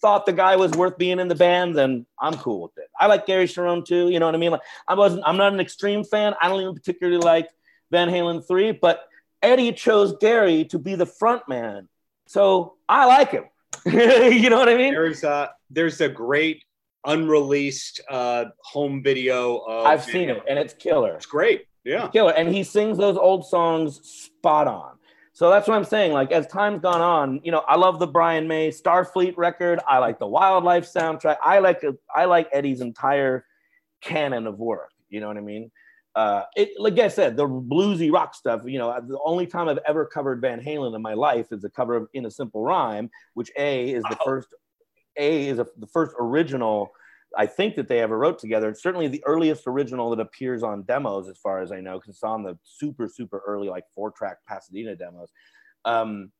Speaker 3: thought the guy was worth being in the band, then I'm cool with it. I like Gary Cherone too. You know what I mean? Like I wasn't. I'm not an extreme fan. I don't even particularly like Van Halen three, but Eddie chose Gary to be the front man so I like him. you know what I mean?
Speaker 2: There's a there's a great unreleased uh, home video of
Speaker 3: I've seen it and it's killer.
Speaker 2: It's great. Yeah.
Speaker 3: It's killer. And he sings those old songs spot on. So that's what I'm saying. Like as time's gone on, you know, I love the Brian May Starfleet record. I like the Wildlife soundtrack. I like I like Eddie's entire canon of work. You know what I mean? uh, it, like I said, the bluesy rock stuff. You know, the only time I've ever covered Van Halen in my life is a cover of "In a Simple Rhyme," which A is the oh. first. A is a, the first original I think that they ever wrote together. It's certainly the earliest original that appears on demos, as far as I know, because it's on the super super early like four track Pasadena demos. Um,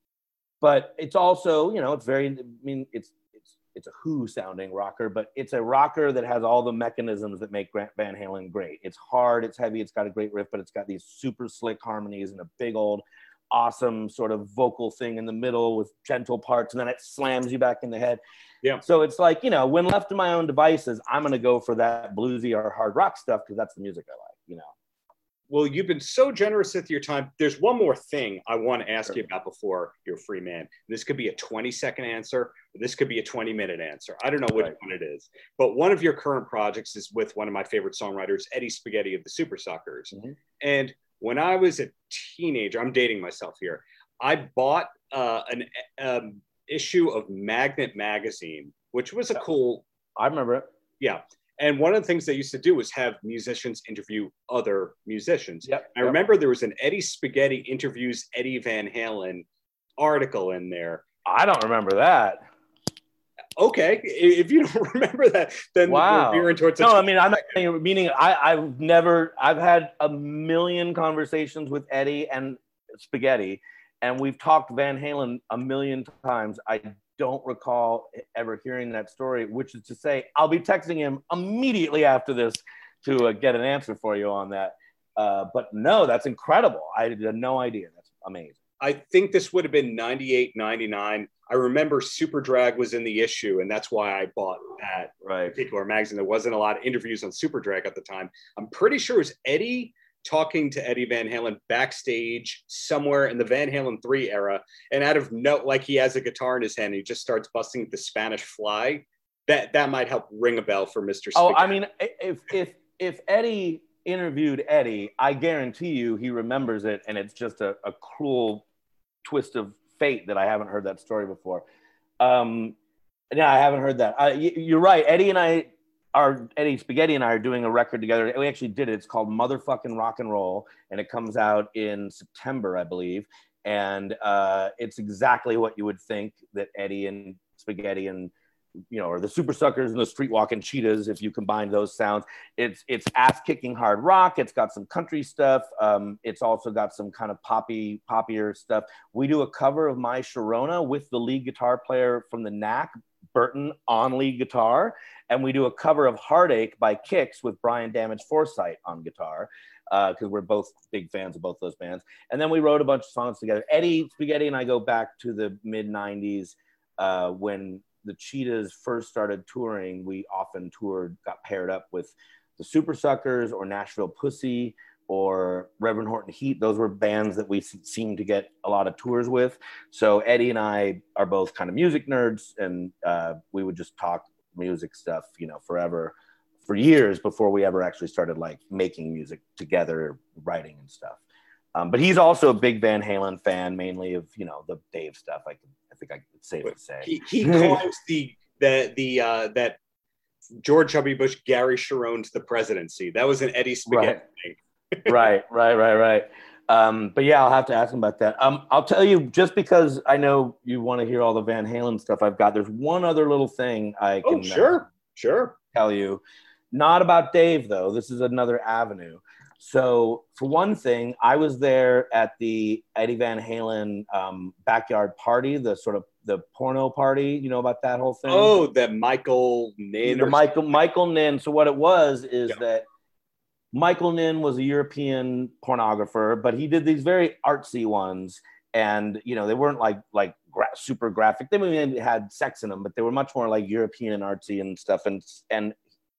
Speaker 3: but it's also you know it's very I mean it's it's it's a Who sounding rocker, but it's a rocker that has all the mechanisms that make Grant Van Halen great. It's hard, it's heavy, it's got a great riff, but it's got these super slick harmonies and a big old awesome sort of vocal thing in the middle with gentle parts, and then it slams you back in the head. Yeah. So it's like, you know, when left to my own devices, I'm gonna go for that bluesy or hard rock stuff because that's the music I like, you know.
Speaker 2: Well, you've been so generous with your time. There's one more thing I want to ask sure. you about before you're free man. This could be a 20 second answer. This could be a 20 minute answer. I don't know which right. one it is. But one of your current projects is with one of my favorite songwriters, Eddie Spaghetti of the Supersuckers. Mm-hmm. And when I was a teenager, I'm dating myself here. I bought uh, an um, issue of Magnet magazine, which was a cool.
Speaker 3: I remember it.
Speaker 2: Yeah. And one of the things they used to do was have musicians interview other musicians.
Speaker 3: Yep,
Speaker 2: I remember there was an Eddie Spaghetti interviews Eddie Van Halen article in there.
Speaker 3: I don't remember that.
Speaker 2: Okay, if you don't remember that, then
Speaker 3: wow. we're towards. No, I mean I'm not saying, meaning I, I've never I've had a million conversations with Eddie and Spaghetti, and we've talked Van Halen a million times. I don't recall ever hearing that story, which is to say, I'll be texting him immediately after this to uh, get an answer for you on that. Uh, but no, that's incredible. I had no idea. That's amazing.
Speaker 4: I think this would have been 98, 99. I remember Superdrag was in the issue, and that's why I bought that
Speaker 3: right.
Speaker 4: particular magazine. There wasn't a lot of interviews on Superdrag at the time. I'm pretty sure it was Eddie talking to Eddie Van Halen backstage somewhere in the Van Halen 3 era. And out of note, like he has a guitar in his hand, he just starts busting the Spanish fly. That that might help ring a bell for Mr.
Speaker 3: Oh, I mean, if if if Eddie interviewed Eddie, I guarantee you he remembers it, and it's just a, a cruel twist of fate that I haven't heard that story before. Um, yeah, I haven't heard that. Uh, you're right. Eddie and I are Eddie Spaghetti and I are doing a record together. We actually did it. It's called Motherfucking Rock and Roll, and it comes out in September, I believe. And uh, it's exactly what you would think that Eddie and Spaghetti and you know, or the super suckers and the street walking cheetahs, if you combine those sounds. It's it's ass kicking hard rock. It's got some country stuff. Um, it's also got some kind of poppy, poppier stuff. We do a cover of My Sharona with the lead guitar player from the Knack, Berton, on lead guitar. And we do a cover of Heartache by Kix with Brian Damage Forsythe on guitar because uh, we're both big fans of both those bands. And then we wrote a bunch of songs together. Eddie Spaghetti and I go back to the mid 90s uh, when the Cheetahs first started touring, we often toured, got paired up with the Super Suckers or Nashville Pussy or Reverend Horton Heat. Those were bands that we seemed to get a lot of tours with. So Eddie and I are both kind of music nerds, and uh, we would just talk music stuff, you know, forever for years before we ever actually started like making music together, writing and stuff. Um, but he's also a big Van Halen fan, mainly of you know the Dave stuff. I can, I think I could say to say.
Speaker 4: He, he calls the the the uh, that George W. Bush, Gary Cherone's the presidency. That was an Eddie Spaghetti
Speaker 3: right. Right, right, right, right. Um, but yeah, I'll have to ask him about that. Um, I'll tell you just because I know you want to hear all the Van Halen stuff I've got. There's one other little thing I
Speaker 4: oh, can. Oh, sure, uh, sure.
Speaker 3: Tell you, not about Dave though. This is another avenue. So, for one thing, I was there at the Eddie Van Halen um, backyard party, the sort of the porno party. You know about that whole thing?
Speaker 4: Oh, the Michael Ninn.
Speaker 3: The Michael Michael Ninn. So what it was is yeah. that Michael Ninn was a European pornographer, but he did these very artsy ones, and you know they weren't like like gra- super graphic. They maybe had sex in them, but they were much more like European and artsy and stuff. And and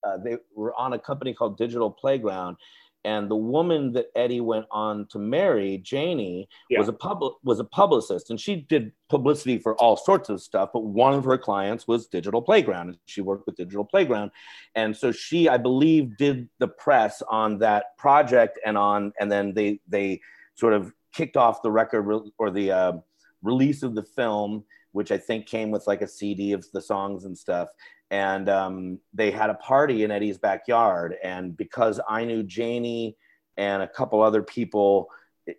Speaker 3: uh, they were on a company called Digital Playground and the woman that Eddie went on to marry, Janie, yeah. was a pub- was a publicist, and she did publicity for all sorts of stuff. But one of her clients was Digital Playground, and she worked with Digital Playground, and so she, I believe, did the press on that project, and on, and then they they sort of kicked off the record re- or the uh, release of the film, which I think came with like a CD of the songs and stuff and um, they had a party in Eddie's backyard. And because I knew Janie and a couple other people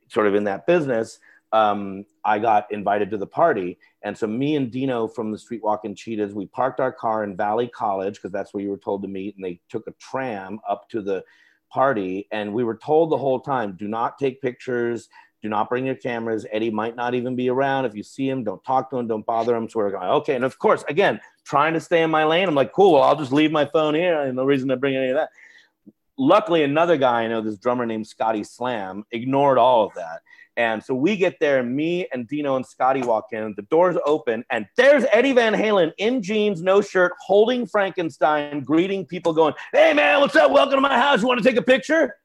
Speaker 3: sort of in that business, um, I got invited to the party. And so me and Dino from the Street Walking Cheetahs, we parked our car in Valley College because that's where you were told to meet. And they took a tram up to the party. And we were told the whole time, do not take pictures, do not bring your cameras. Eddie might not even be around. If you see him, don't talk to him, don't bother him. So we're going, okay. And of course, again, trying to stay in my lane. I'm like, cool, well, I'll just leave my phone here. And no reason to bring any of that. Luckily, another guy I know, this drummer named Scotty Slam, ignored all of that. And so we get there, me and Dino and Scotty walk in, the doors open, and there's Eddie Van Halen in jeans, no shirt, holding Frankenstein, greeting people, going, Hey man, what's up? Welcome to my house. You want to take a picture?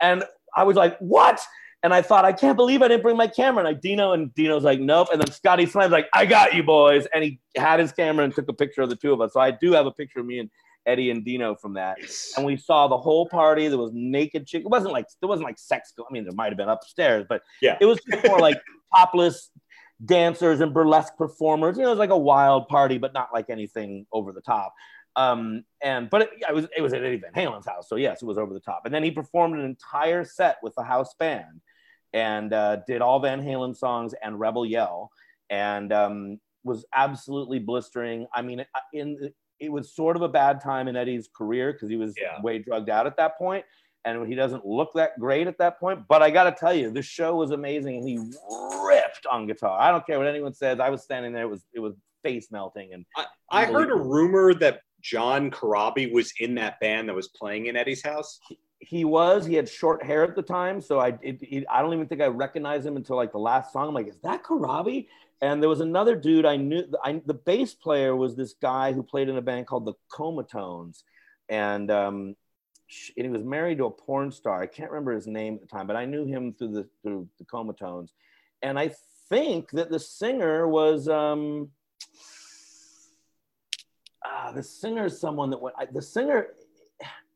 Speaker 3: And I was like, What? And I thought, I can't believe I didn't bring my camera. And I Dino and Dino's like, nope. And then Scotty Slam's like, I got you boys. And he had his camera and took a picture of the two of us. So I do have a picture of me and Eddie and Dino from that. And we saw the whole party. There was naked chick. It wasn't like there wasn't like sex. I mean, there might have been upstairs, but
Speaker 4: yeah,
Speaker 3: it was more like topless dancers and burlesque performers. You know, it was like a wild party, but not like anything over the top. Um, and but it, it was it was at Eddie Van Halen's house, so yes, it was over the top. And then he performed an entire set with the house band and uh, did all Van Halen songs and Rebel Yell, and um, was absolutely blistering. I mean, uh, in it was sort of a bad time in Eddie's career because he was yeah. way drugged out at that point, and he doesn't look that great at that point. But I got to tell you, the show was amazing, and he ripped on guitar. I don't care what anyone says. I was standing there; it was it was face melting. And
Speaker 4: I, I heard a rumor that John Corabi was in that band that was playing in Eddie's house.
Speaker 3: He, was. He had short hair at the time, so I it, it, I don't even think I recognized him until like the last song. I'm like, is that Corabi? And there was another dude I knew. I, the bass player was this guy who played in a band called the Comatones, and um, and he was married to a porn star. I can't remember his name at the time, but I knew him through the through the Comatones, and I think that the singer was. Um, uh, the singer is someone that went. I, the singer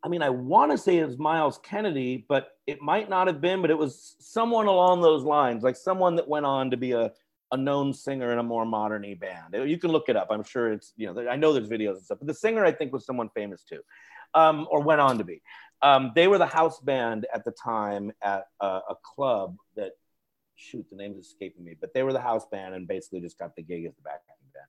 Speaker 3: I mean, I want to say it was Myles Kennedy, but it might not have been, but it was someone along those lines, like someone that went on to be a, a known singer in a more modern band. You can look it up. I'm sure it's, you know, I know there's videos and stuff, but the singer I think was someone famous too, um, or went on to be. Um, they were the house band at the time at a, a club that, shoot, the name's escaping me, but they were the house band and basically just got the gig as the backing band.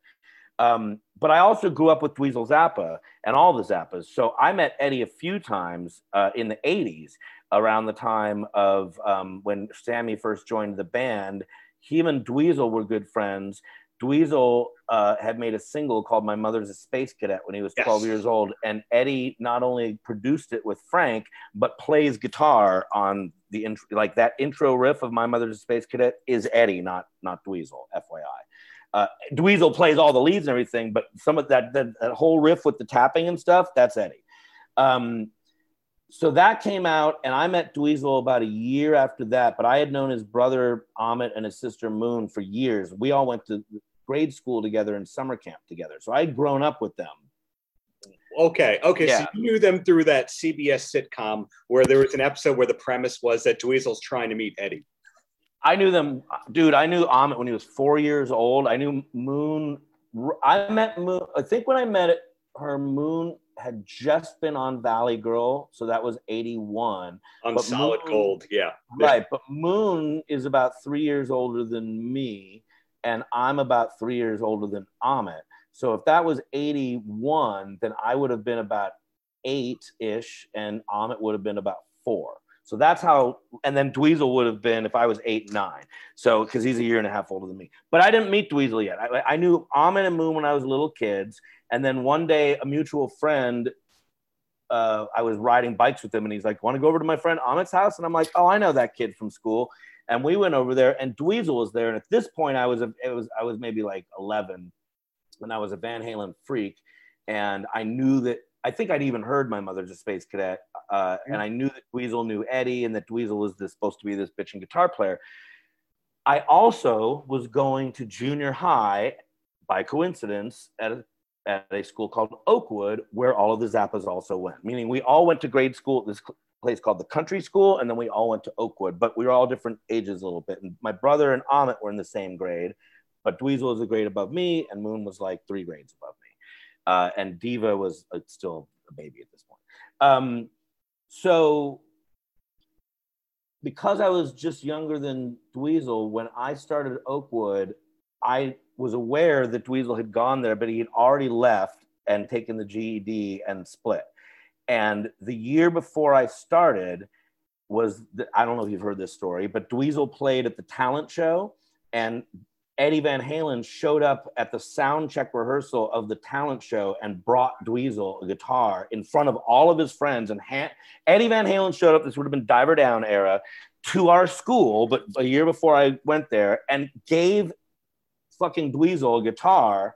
Speaker 3: Um, but I also grew up with Dweezil Zappa and all the Zappas. So I met Eddie a few times uh, in the 80s around the time of um, when Sammy first joined the band. He and Dweezil were good friends. Dweezil uh, had made a single called My Mother's a Space Cadet when he was 12 yes. years old. And Eddie not only produced it with Frank, but plays guitar on the intro, like that intro riff of My Mother's a Space Cadet is Eddie, not, not Dweezil, FYI uh, Dweezil plays all the leads and everything, but some of that, that, that whole riff with the tapping and stuff, that's Eddie. Um, so that came out, and I met Dweezil about a year after that. But I had known his brother Ahmet and his sister Moon for years. We all went to grade school together and summer camp together. So I'd grown up with them.
Speaker 4: Okay, okay. Yeah. So you knew them through that CBS sitcom where there was an episode where the premise was that Dweezil's trying to meet Eddie.
Speaker 3: I knew them, dude. I knew Ahmet when he was four years old. I knew Moon. I met Moon. I think when I met it, her Moon had just been on Valley Girl, so that was '81.
Speaker 4: On but Solid Moon, Gold, yeah.
Speaker 3: Right, but Moon is about three years older than me, and I'm about three years older than Ahmet. So if that was '81, then I would have been about eight ish, and Ahmet would have been about four. So that's how, and then Dweezil would have been if I was eight, nine. So, because he's a year and a half older than me. But I didn't meet Dweezil yet. I, I knew Ahmet and Moon when I was little kids. And then one day, a mutual friend, uh, I was riding bikes with him, and he's like, Want to go over to my friend Ahmet's house? And I'm like, Oh, I know that kid from school. And we went over there, and Dweezil was there. And at this point, I was, a, it was, I was maybe like 11, and I was a Van Halen freak. And I knew that I think I'd even heard my mother's a space cadet, uh, and I knew that Dweezil knew Eddie, and that Dweezil was this, supposed to be this bitching guitar player. I also was going to junior high by coincidence at a, at a school called Oakwood, where all of the Zappas also went. Meaning, we all went to grade school at this place called the Country School, and then we all went to Oakwood, but we were all different ages a little bit. And my brother and Ahmet were in the same grade, but Dweezil was a grade above me, and Moon was like three grades above me uh, and Diva was uh, still a baby at this point. Um, so, because I was just younger than Dweezil, when I started Oakwood, I was aware that Dweezil had gone there, but he had already left and taken the GED and split. And the year before I started was the, I don't know if you've heard this story, but Dweezil played at the talent show, and Eddie Van Halen showed up at the sound check rehearsal of the talent show and brought Dweezil a guitar in front of all of his friends. And ha- Eddie Van Halen showed up, this would have been Diver Down era, to our school, but a year before I went there, and gave fucking Dweezil a guitar.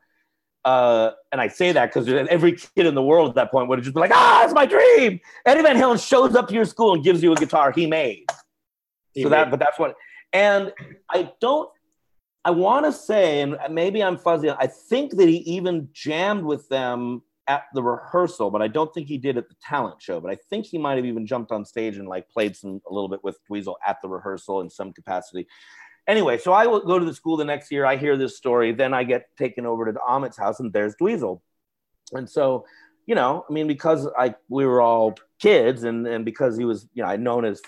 Speaker 3: Uh, and I say that because every kid in the world at that point would have just been like, ah, it's my dream. Eddie Van Halen shows up to your school and gives you a guitar he made. He so made. that, but that's what, and I don't I want to say, and maybe I'm fuzzy, I think that he even jammed with them at the rehearsal, but I don't think he did at the talent show. But I think he might have even jumped on stage and like played some a little bit with Dweezil at the rehearsal in some capacity. Anyway, so I will go to the school the next year. I hear this story. Then I get taken over to Ahmet's house, and there's Dweezil. And so, you know, I mean, because I we were all kids, and and because he was, you know, I'd known his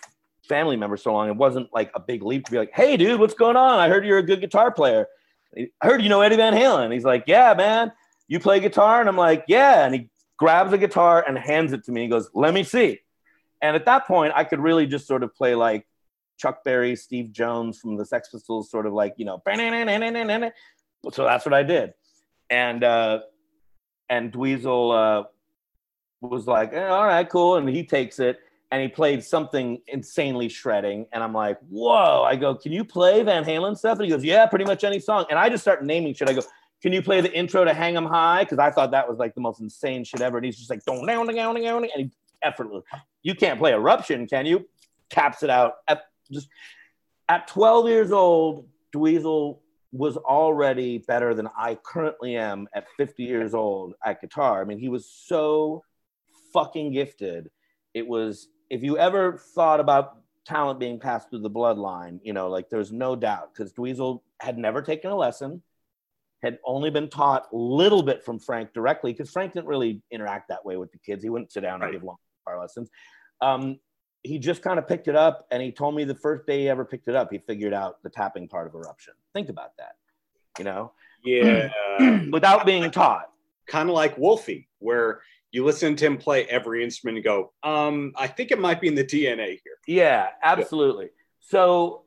Speaker 3: family member so long, it wasn't like a big leap to be like, "Hey, dude, what's going on? I heard you're a good guitar player. I heard you know Eddie Van Halen." He's like, "Yeah, man, you play guitar?" And I'm like, "Yeah." And he grabs a guitar and hands it to me. He goes, "Let me see." And at that point, I could really just sort of play like Chuck Berry, Steve Jones from the Sex Pistols, sort of like you know. So that's what I did, and uh, and Dweezil uh, was like, eh, "All right, cool," and he takes it and he played something insanely shredding. And I'm like, whoa. I go, can you play Van Halen stuff? And he goes, yeah, pretty much any song. And I just start naming shit. I go, can you play the intro to Hang 'em High? Because I thought that was like the most insane shit ever. And he's just like, don't down, down, down, and he effortless. You can't play Eruption, can you? Taps it out. At, just at 12 years old, Dweezil was already better than I currently am at 50 years old at guitar. I mean, he was so fucking gifted. It was if you ever thought about talent being passed through the bloodline, you know, like there's no doubt because Dweezil had never taken a lesson, had only been taught a little bit from Frank directly because Frank didn't really interact that way with the kids. He wouldn't sit down right. and give long guitar lessons. Um, he just kind of picked it up and he told me the first day he ever picked it up, he figured out the tapping part of eruption. Think about that, you know?
Speaker 4: Yeah.
Speaker 3: Without being taught.
Speaker 4: Kind of like Wolfie, where you listen to him play every instrument and go, um, I think it might be in the DNA here.
Speaker 3: Yeah, absolutely. Yeah. So,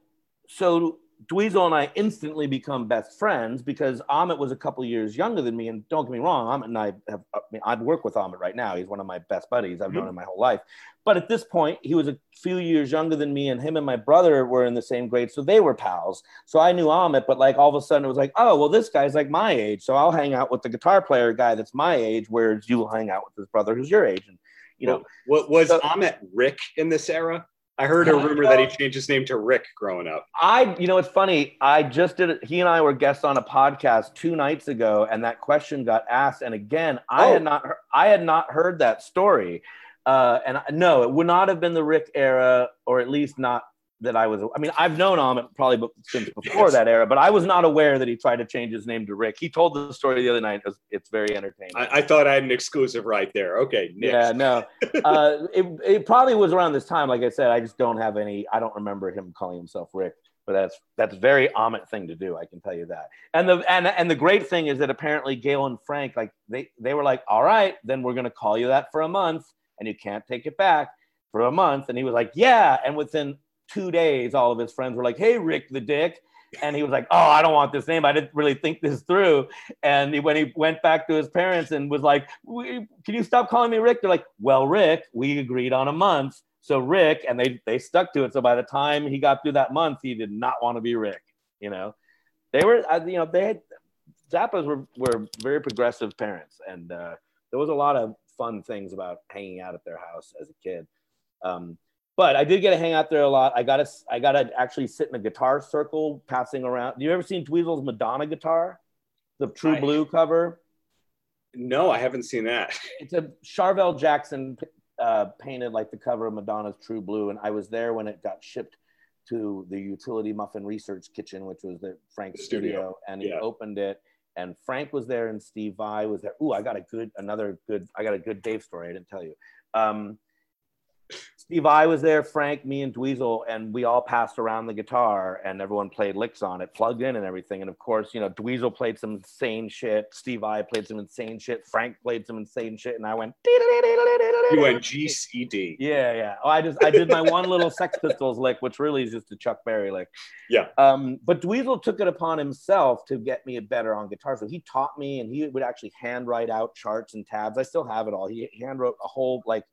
Speaker 3: so Dweezil and I instantly become best friends because Ahmet was a couple years younger than me. And don't get me wrong, Ahmet and I have, I mean, I'd work with Ahmet right now. He's one of my best buddies. I've mm-hmm. known him my whole life. But at this point, he was a few years younger than me, and him and my brother were in the same grade. So they were pals. So I knew Ahmet, but like all of a sudden it was like, oh, well, this guy's like my age. So I'll hang out with the guitar player guy that's my age, whereas you will hang out with his brother who's your age. And, you know,
Speaker 4: what was so, Ahmet Rick in this era? I heard a rumor that he changed his name to Rick growing up.
Speaker 3: I, you know, it's funny. I just did it. He and I were guests on a podcast two nights ago, and that question got asked. And again, I oh. had not, I had not heard that story. Uh, and no, it would not have been the Rick era, or at least not that I was. I mean, I've known Ahmet probably since before yes. that era, but I was not aware that he tried to change his name to Rick. He told the story the other night. It's, it's very entertaining.
Speaker 4: I, I, thought I had an exclusive right there. Okay,
Speaker 3: next. yeah, no, uh, it it probably was around this time. Like I said, I just don't have any. I don't remember him calling himself Rick. But that's that's very Ahmet thing to do. I can tell you that. And the and and the great thing is that apparently Gail and Frank like they they were like, all right, then we're gonna call you that for a month, and you can't take it back for a month. And he was like, yeah. And within two days, all of his friends were like, "Hey, Rick the Dick," and he was like, "Oh, I don't want this name. I didn't really think this through." And he, when he went back to his parents and was like, "Can you stop calling me Rick?" They're like, "Well, Rick, we agreed on a month, so Rick," and they they stuck to it. So by the time he got through that month, he did not want to be Rick. You know, they were, uh, you know, they had Zappas were were very progressive parents, and uh, there was a lot of fun things about hanging out at their house as a kid. Um, but I did get to hang out there a lot. I got to I got to actually sit in a guitar circle, passing around. You ever seen Dweezil's Madonna guitar, the True I, Blue cover?
Speaker 4: No, I haven't seen that.
Speaker 3: It's a Charvel Jackson uh, painted like the cover of Madonna's True Blue, and I was there when it got shipped to the Utility Muffin Research Kitchen, which was the Frank's studio. studio, and he opened it. And Frank was there, and Steve Vai was there. Ooh, I got a good, another good, I got a good Dave story. I didn't tell you. Um, Steve I was there, Frank, me, and Dweezil, and we all passed around the guitar, and everyone played licks on it, plugged in and everything. And of course, you know, Dweezil played some insane shit. Steve I played some insane shit. Frank played some insane shit, and I went.
Speaker 4: You went G C D.
Speaker 3: Yeah, yeah. Oh, I just I did my one little Sex Pistols lick, which really is just a Chuck Berry lick.
Speaker 4: Yeah.
Speaker 3: Um, but Dweezil took it upon himself to get me a better on guitar, so he taught me, and he would actually handwrite out charts and tabs. I still have it all. He handwrote a whole like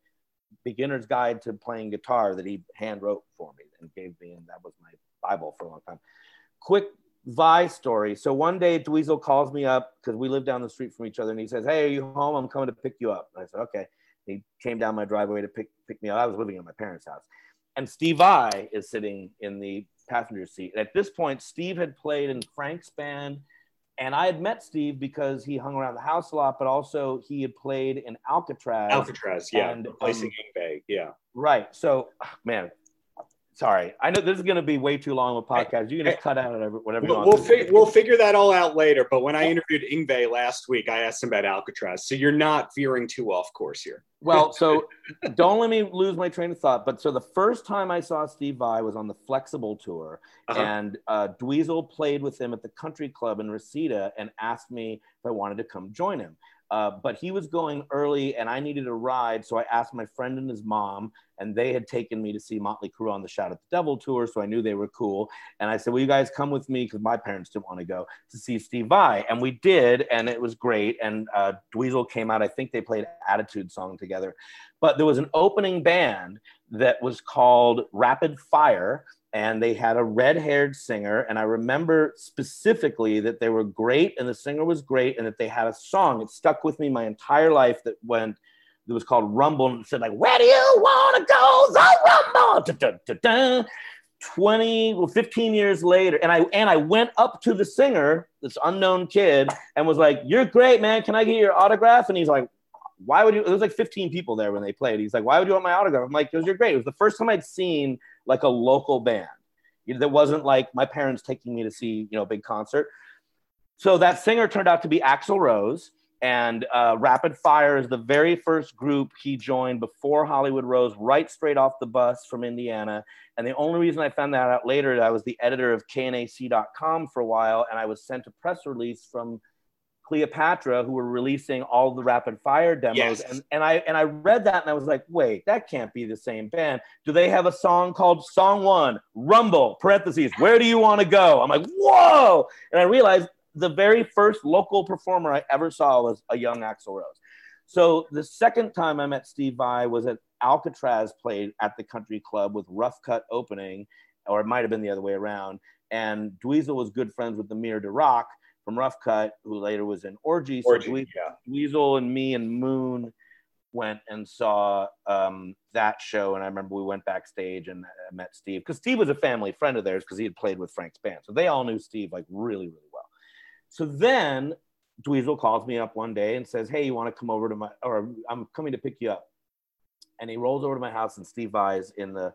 Speaker 3: beginner's guide to playing guitar that he hand wrote for me and gave me, and that was my Bible for a long time. Quick Vai story. So one day Dweezil calls me up because we live down the street from each other, and he says, "Hey, are you home? I'm coming to pick you up." And I said, "Okay." He came down my driveway to pick pick me up. I was living in my parents' house, and Steve Vai is sitting in the passenger seat. At this point, Steve had played in Frank's band and I had met Steve because he hung around the house a lot, but also he had played in Alcatrazz.
Speaker 4: Alcatrazz, yeah, and, replacing um, yeah.
Speaker 3: Right. So, man, sorry. I know this is going to be way too long of a podcast. You can just cut out whatever, whatever
Speaker 4: we'll, we'll, fi- we'll, figure that all out later. But when I interviewed Yngwie last week, I asked him about Alcatrazz. So you're not veering too off course here.
Speaker 3: Well, so don't let me lose my train of thought. But so the first time I saw Steve Vai was on the Flexible tour, uh-huh. and uh, Dweezil played with him at the Country Club in Reseda and asked me if I wanted to come join him. Uh, but he was going early and I needed a ride. So I asked my friend and his mom, and they had taken me to see Motley Crue on the Shout at the Devil tour. So I knew they were cool. And I said, Will you guys come with me? Because my parents didn't want to go to see Steve Vai. And we did. And it was great. And uh, Dweezil came out. I think they played Attitude Song together. But there was an opening band that was called Rapid Fire and they had a red-haired singer and i remember specifically that they were great and the singer was great and that they had a song. It stuck with me my entire life that went it was called rumble and it said like where do you want to go? The rumble! 20 well 15 years later and i and i went up to the singer this unknown kid and was like you're great man. Can i get your autograph? And he's like why would you? There was like 15 people there when they played. He's like why would you want my autograph? I'm like because you're great. It was the first time i'd seen like a local band. You know, that wasn't like my parents taking me to see, you know, a big concert. So that singer turned out to be Axl Rose. And uh, Rapid Fire is the very first group he joined before Hollywood Rose, right straight off the bus from Indiana. And the only reason I found that out later, I was the editor of KNAC.com for a while, and I was sent a press release from Cleopatra who were releasing all the rapid fire demos. Yes. and, and I and I read that and I was like wait that can't be the same band. Do they have a song called song one? Rumble parentheses where do you want to go? I'm like whoa! And I realized the very first local performer I ever saw was a young Axl Rose. So the second time I met Steve Vai was at Alcatrazz played at the country club with Rough Cut opening or it might have been the other way around. And Dweezil was good friends with Amir Derakh from Rough Cut, who later was in Orgy. So Orgy, Dweezil, yeah. Dweezil and me and Moon went and saw um, that show. And I remember we went backstage and uh, met Steve because Steve was a family friend of theirs because he had played with Frank's band. So they all knew Steve like really, really well. So then Dweezil calls me up one day and says, Hey, you want to come over to my, or I'm coming to pick you up. And he rolls over to my house and Steve Vai's in the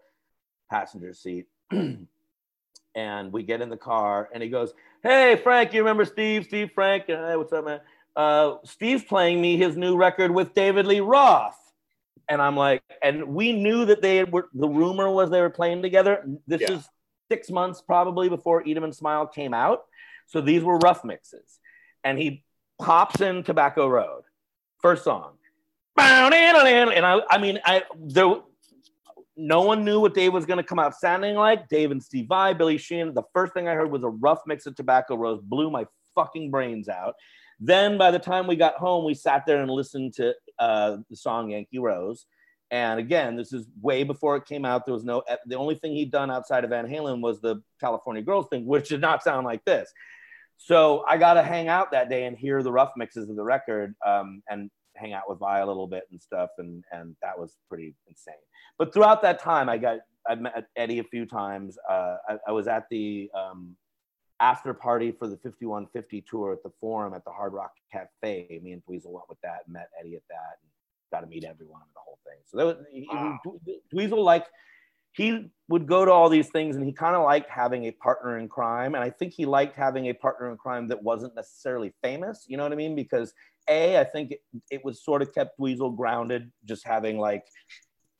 Speaker 3: passenger seat. and we get in the car and he goes, Hey, Frank, you remember Steve? Steve Frank? Hey, what's up, man? Uh, Steve's playing me his new record with David Lee Roth. And I'm like, and we knew that they were, the rumor was they were playing together. This yeah. is six months probably before Eat 'em and Smile came out. So these were rough mixes. And he pops in Tobacco Road, first song. And I, I mean, I there no one knew what Dave was going to come out sounding like. Dave and Steve Vai, Billy Sheehan. The first thing I heard was a rough mix of Tobacco Road, blew my fucking brains out. Then by the time we got home, we sat there and listened to uh, the song Yankee Rose. And again, this is way before it came out. There was no, the only thing he'd done outside of Van Halen was the California Girls thing, which did not sound like this. So I got to hang out that day and hear the rough mixes of the record um, and hang out with Vai a little bit and stuff. And, and that was pretty insane but throughout that time, I got I met Eddie a few times. Uh, I, I, was at the um, after party for the 5150 tour at the Forum at the Hard Rock Cafe. Me and Dweezil went with that, and met Eddie at that, and got to meet everyone and the whole thing. So that was wow. Dweezil like he would go to all these things and he kind of liked having a partner in crime and i think he liked having a partner in crime that wasn't necessarily famous you know what i mean because a i think it, it was sort of kept Dweezil grounded just having like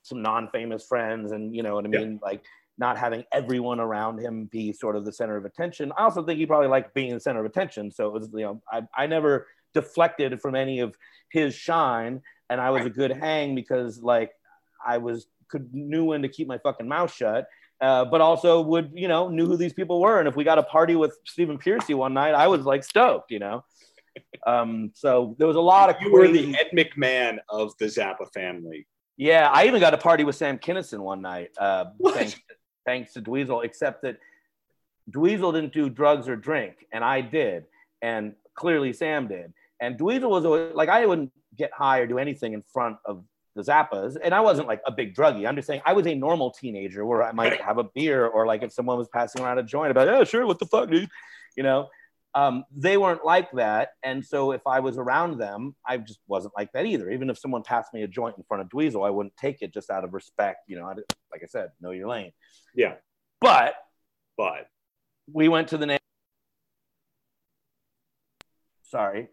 Speaker 3: some non-famous friends and you know what I mean, yeah. like not having everyone around him be sort of the center of attention. I also think he probably liked being the center of attention. So it was, you know, I, I never deflected from any of his shine and I was a good hang because like I was could knew when to keep my fucking mouth shut. Uh, but also would you know knew who these people were and if we got a party with Stephen Pearcy one night I was like stoked you know um, so there was a lot of
Speaker 4: you crazy... were the Ed McMahon of the Zappa family.
Speaker 3: Yeah, I even got a party with Sam Kinison one night, uh, thanks, thanks to Dweezil, except that Dweezil didn't do drugs or drink, and I did, and clearly Sam did. And Dweezil was always, like, I wouldn't get high or do anything in front of the Zappas, and I wasn't like a big druggie. I'm just saying I was a normal teenager where I might have a beer, or like if someone was passing around a joint, about, oh, sure, what the fuck, dude, you know um, they weren't like that. And so if I was around them, I just wasn't like that either. Even if someone passed me a joint in front of Dweezil, I wouldn't take it just out of respect. You know, I, like I said, know your lane.
Speaker 4: Yeah.
Speaker 3: But,
Speaker 4: but
Speaker 3: we went to the name. Sorry.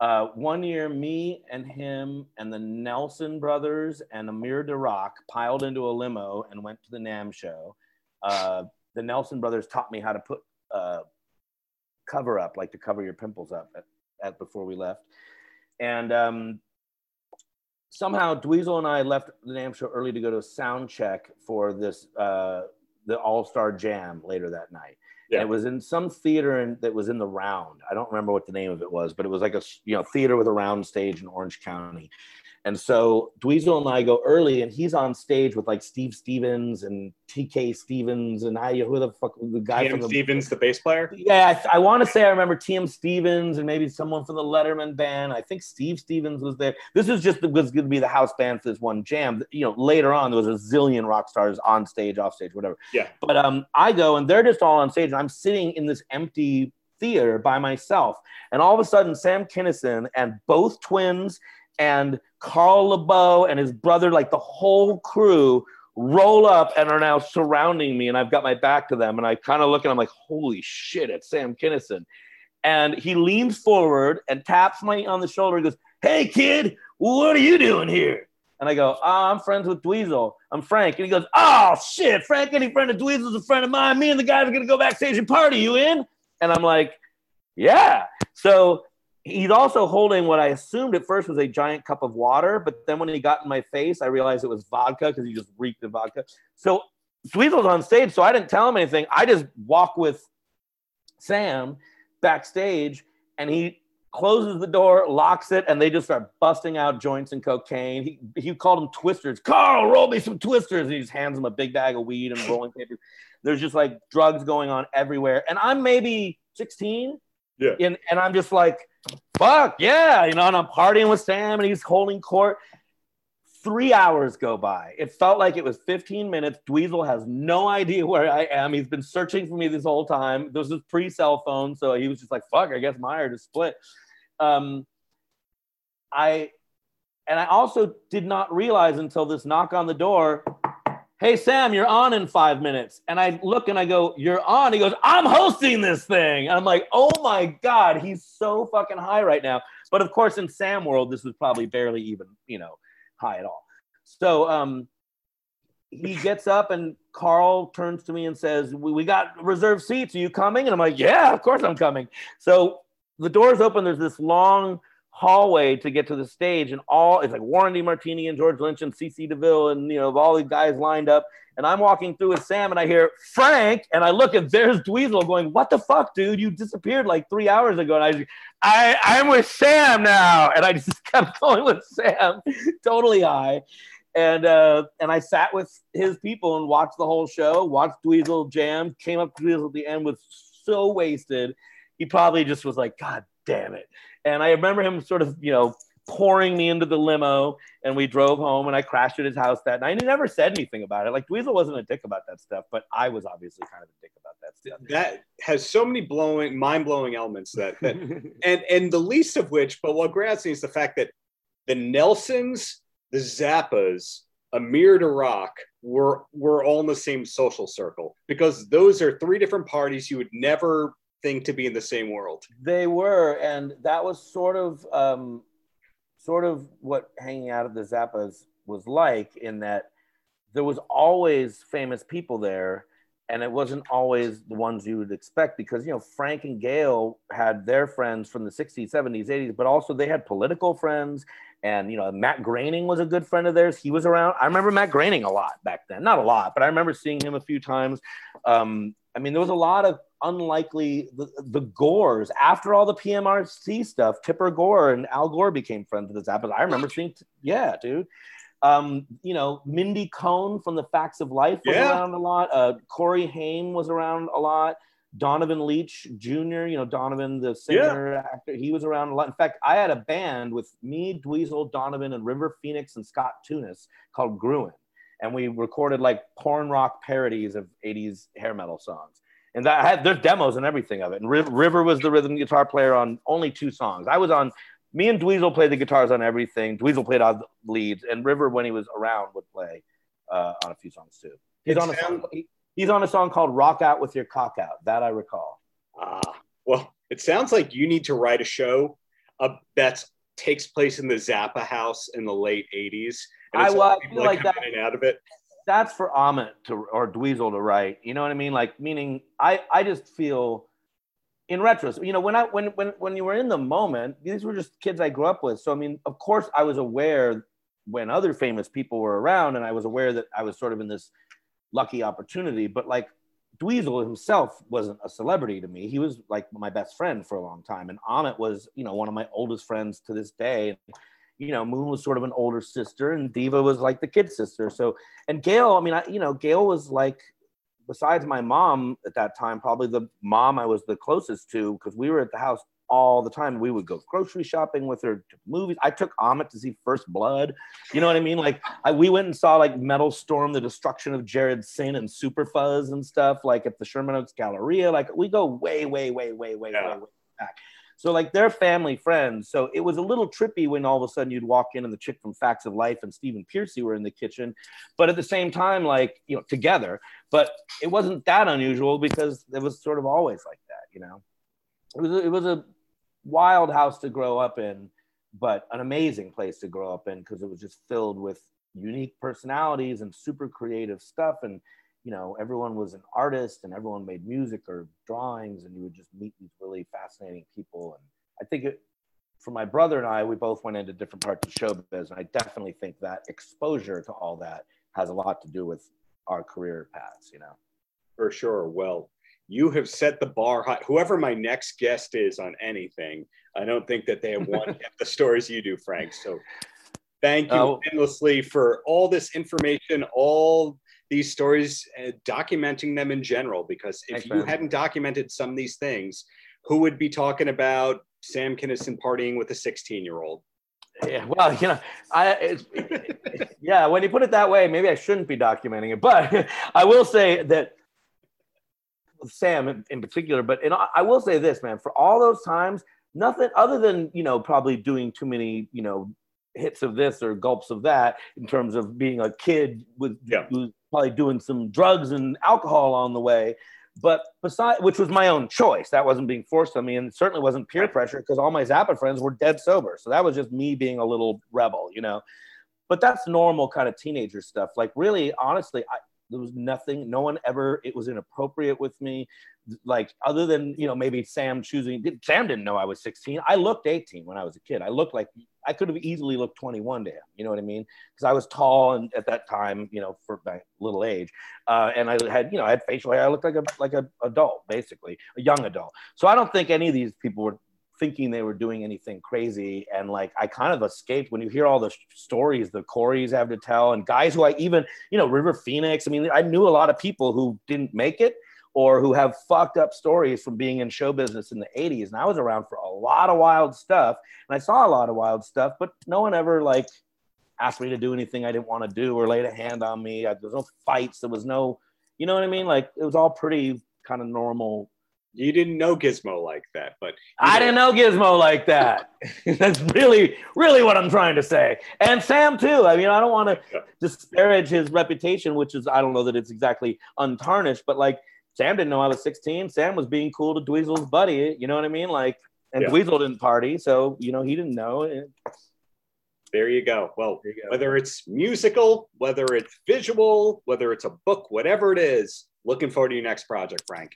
Speaker 3: Uh, one year, me and him and the Nelson brothers and Amir Derakh piled into a limo and went to the NAMM show. Uh, the Nelson brothers taught me how to put uh, cover up, like to cover your pimples up at, at before we left. and um, somehow Dweezil and I left the NAMM show early to go to a sound check for this uh, the All Star Jam later that night. Yeah. it was in some theater in, that was in the round. I don't remember what the name of it was, but it was like a you know theater with a round stage in Orange County. And so Dweezil and I go early, and he's on stage with like Steve Stevens and TK Stevens and I who the fuck the guy
Speaker 4: TM
Speaker 3: from the,
Speaker 4: Stevens, the bass player.
Speaker 3: Yeah, I, I want to say I remember TM Stevens and maybe someone from the Letterman band. I think Steve Stevens was there. This was just was going to be the house band for this one jam. You know, later on there was a zillion rock stars on stage, off stage, whatever.
Speaker 4: Yeah.
Speaker 3: But um, I go and they're just all on stage, and I'm sitting in this empty theater by myself, and all of a sudden Sam Kinison and both twins and Carl LaBove and his brother, like the whole crew, roll up and are now surrounding me. And I've got my back to them. And I kind of look and I'm like, holy shit, it's Sam Kinison. And he leans forward and taps me on the shoulder and goes, Hey, kid, what are you doing here? And I go, oh, I'm friends with Dweezil. I'm Frank. And he goes, Oh, shit, Frank, any friend of Dweezil's a friend of mine. Me and the guys are to go backstage and party. You in? And I'm like, Yeah. So he's also holding what I assumed at first was a giant cup of water, but then when he got in my face, I realized it was vodka because he just reeked of vodka. So Dweezil's on stage, so I didn't tell him anything. I just walk with Sam backstage, and he closes the door, locks it, and they just start busting out joints and cocaine. He, he called them twisters. Carl, roll me some twisters. And he just hands him a big bag of weed and rolling papers. There's just like drugs going on everywhere. And I'm maybe 16.
Speaker 4: Yeah.
Speaker 3: And, and I'm just like, fuck yeah, you know, and I'm partying with Sam and he's holding court. Three hours go by. It felt like it was 15 minutes. Dweezil has no idea where I am. He's been searching for me this whole time. This was pre cell phone, so he was just like, "Fuck, I guess Meyer just split." Um, I and I also did not realize until this knock on the door hey sam you're on in five minutes. And i look and i go you're on. He goes i'm hosting this thing. And i'm like oh my god he's so fucking high right now. But of course in sam world this was probably barely even you know high at all. So um he gets up and carl turns to me and says we, we got reserved seats. Are you coming? And i'm like yeah of course i'm coming. So the doors open. There's this long hallway to get to the stage, and all it's like Warren DeMartini and George Lynch and CC DeVille, and you know, all these guys lined up. And I'm walking through with Sam, and I hear Frank, and I look and there's Dweezil going, "What the fuck, dude? You disappeared like three hours ago." And I, I, I'm with Sam now, and I just kept going with Sam, totally high. And uh, and I sat with his people and watched the whole show, watched Dweezil jam, came up to Dweezil at the end, was so wasted. He probably just was like, God damn it. And I remember him sort of, you know, pouring me into the limo and we drove home and I crashed at his house that night. And he never said anything about it. Like Dweezil wasn't a dick about that stuff, but I was obviously kind of a dick about that stuff.
Speaker 4: That has so many blowing, mind blowing elements that, that and and the least of which, but what grabs me is the fact that the Nelsons, the Zappas, Amir Derakh were were all in the same social circle because those are three different parties you would never thing to be in the same world.
Speaker 3: They were, and that was sort of um, sort of what hanging out at the Zappas was like in that there was always famous people there and it wasn't always the ones you would expect because you know Frank and Gail had their friends from the 60s 70s 80s but also they had political friends and you know Matt Groening was a good friend of theirs. He was around. I remember Matt Groening a lot back then. Not a lot but I remember seeing him a few times. Um, I mean there was a lot of unlikely the, the Gores after all the PMRC stuff. Tipper Gore and Al Gore became friends with the Zappas. I remember seeing, yeah, dude. Um, you know, Mindy Cohn from the Facts of Life was yeah. around a lot. Uh, Corey Haim was around a lot. Donovan Leitch Jr., you know, Donovan, the singer, yeah. actor, he was around a lot. In fact, I had a band with me, Dweezil, Donovan, and River Phoenix and Scott Thunes called Gruen. And we recorded like porn rock parodies of 80s hair metal songs and that had, there's demos and everything of it. And River was the rhythm guitar player on only two songs. I was on. Me and Dweezil played the guitars on everything. Dweezil played on the leads, and River, when he was around, would play uh, on a few songs too. He's on a song. he's on a song called "Rock Out with Your Cock Out." That I recall.
Speaker 4: Ah, well, it sounds like you need to write a show uh, that takes place in the Zappa house in the late '80s.
Speaker 3: I, well, I feel like that.
Speaker 4: out of it
Speaker 3: that's for Ahmet to or Dweezil to write. You know what I mean? Like meaning I I just feel in retrospect, you know, when I when when when you were in the moment, these were just kids I grew up with. So I mean, of course, I was aware when other famous people were around, and I was aware that I was sort of in this lucky opportunity. But like Dweezil himself wasn't a celebrity to me. He was like my best friend for a long time, and Ahmet was, you know, one of my oldest friends to this day. You know, Moon was sort of an older sister, and Diva was like the kid sister. So, and Gail, I mean, I, you know, Gail was like besides my mom at that time, probably the mom I was the closest to because we were at the house all the time. We would go grocery shopping with her to movies. I took Ahmet to see First Blood. You know what I mean? Like I, we went and saw like Metal Storm, The Destruction of Jared-Syn and Super Fuzz and stuff like at the Sherman Oaks Galleria. Like we go way, way, way, way, way, yeah. way, way back. So like they're family friends. So it was a little trippy when all of a sudden you'd walk in and the chick from Facts of Life and Stephen Pearcy were in the kitchen, but at the same time, like you know, together. But it wasn't that unusual because it was sort of always like that, you know. It was a, it was a wild house to grow up in, but an amazing place to grow up in because it was just filled with unique personalities and super creative stuff and you know, everyone was an artist and everyone made music or drawings, and you would just meet these really fascinating people. And I think it, for my brother and I, we both went into different parts of showbiz, and I definitely think that exposure to all that has a lot to do with our career paths, you know.
Speaker 4: For sure. Well, you have set the bar high. Whoever my next guest is on anything, I don't think that they have won the stories you do, Frank. So thank you uh, endlessly for all this information, all these stories, uh, documenting them in general. Because if Thanks, you man. hadn't documented some of these things, who would be talking about Sam Kinison partying with a 16 year old?
Speaker 3: Yeah, well, you know, I yeah, when you put it that way, maybe I shouldn't be documenting it, but I will say that Sam in, in particular, but in, I will say this, man, for all those times, nothing other than you know probably doing too many you know hits of this or gulps of that in terms of being a kid with yeah. who's probably doing some drugs and alcohol on the way. But besides, which was my own choice, that wasn't being forced on me, and certainly wasn't peer pressure because all my Zappa friends were dead sober. So that was just me being a little rebel, you know. But that's normal kind of teenager stuff. Like really, honestly, I, there was nothing. No one ever. It was inappropriate with me. Like other than you know maybe Sam choosing. Sam didn't know I was 16. I looked 18 when I was a kid. I looked like I could have easily looked 21 to him. You know what I mean? Because I was tall and at that time, you know, for my little age, uh, and I had, you know, I had facial hair. I looked like a like a adult, basically, a young adult. So I don't think any of these people were thinking they were doing anything crazy. And like I kind of escaped when you hear all the stories the Corys have to tell, and guys who I even, you know, River Phoenix. I mean, I knew a lot of people who didn't make it or who have fucked up stories from being in show business in the 80s. And I was around for a lot of wild stuff and I saw a lot of wild stuff, but no one ever like asked me to do anything I didn't want to do or laid a hand on me. I, there was no fights. There was no, you know what I mean? Like it was all pretty kind of normal.
Speaker 4: You didn't know Gizmo like that, but
Speaker 3: I didn't know Gizmo like that. That's really, really what I'm trying to say. And Sam too. I mean, I don't want to yeah. disparage his reputation, which is I don't know that it's exactly untarnished, but like Sam didn't know I was 16. Sam was being cool to Dweezil's buddy. You know what I mean? Like, and yeah. Dweezil didn't party, so you know he didn't know.
Speaker 4: There you go. Well, you go. whether it's musical, whether it's visual, whether it's a book, whatever it is, looking forward to your next project, Frank.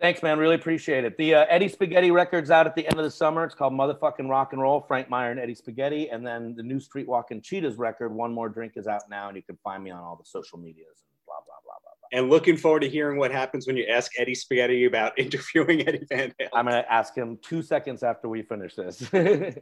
Speaker 3: Thanks, man. Really appreciate it. The uh, Eddie Spaghetti record's out at the end of the summer. It's called Motherfucking Rock and Roll, Frank Meyer and Eddie Spaghetti. And then the new Streetwalkin' Cheetahs record, One More Drink, is out now, and you can find me on all the social medias and blah, blah, blah, blah
Speaker 4: and looking forward to hearing what happens when you ask Eddie Spaghetti about interviewing Eddie Van Halen.
Speaker 3: I'm going to ask him two seconds after we finish this.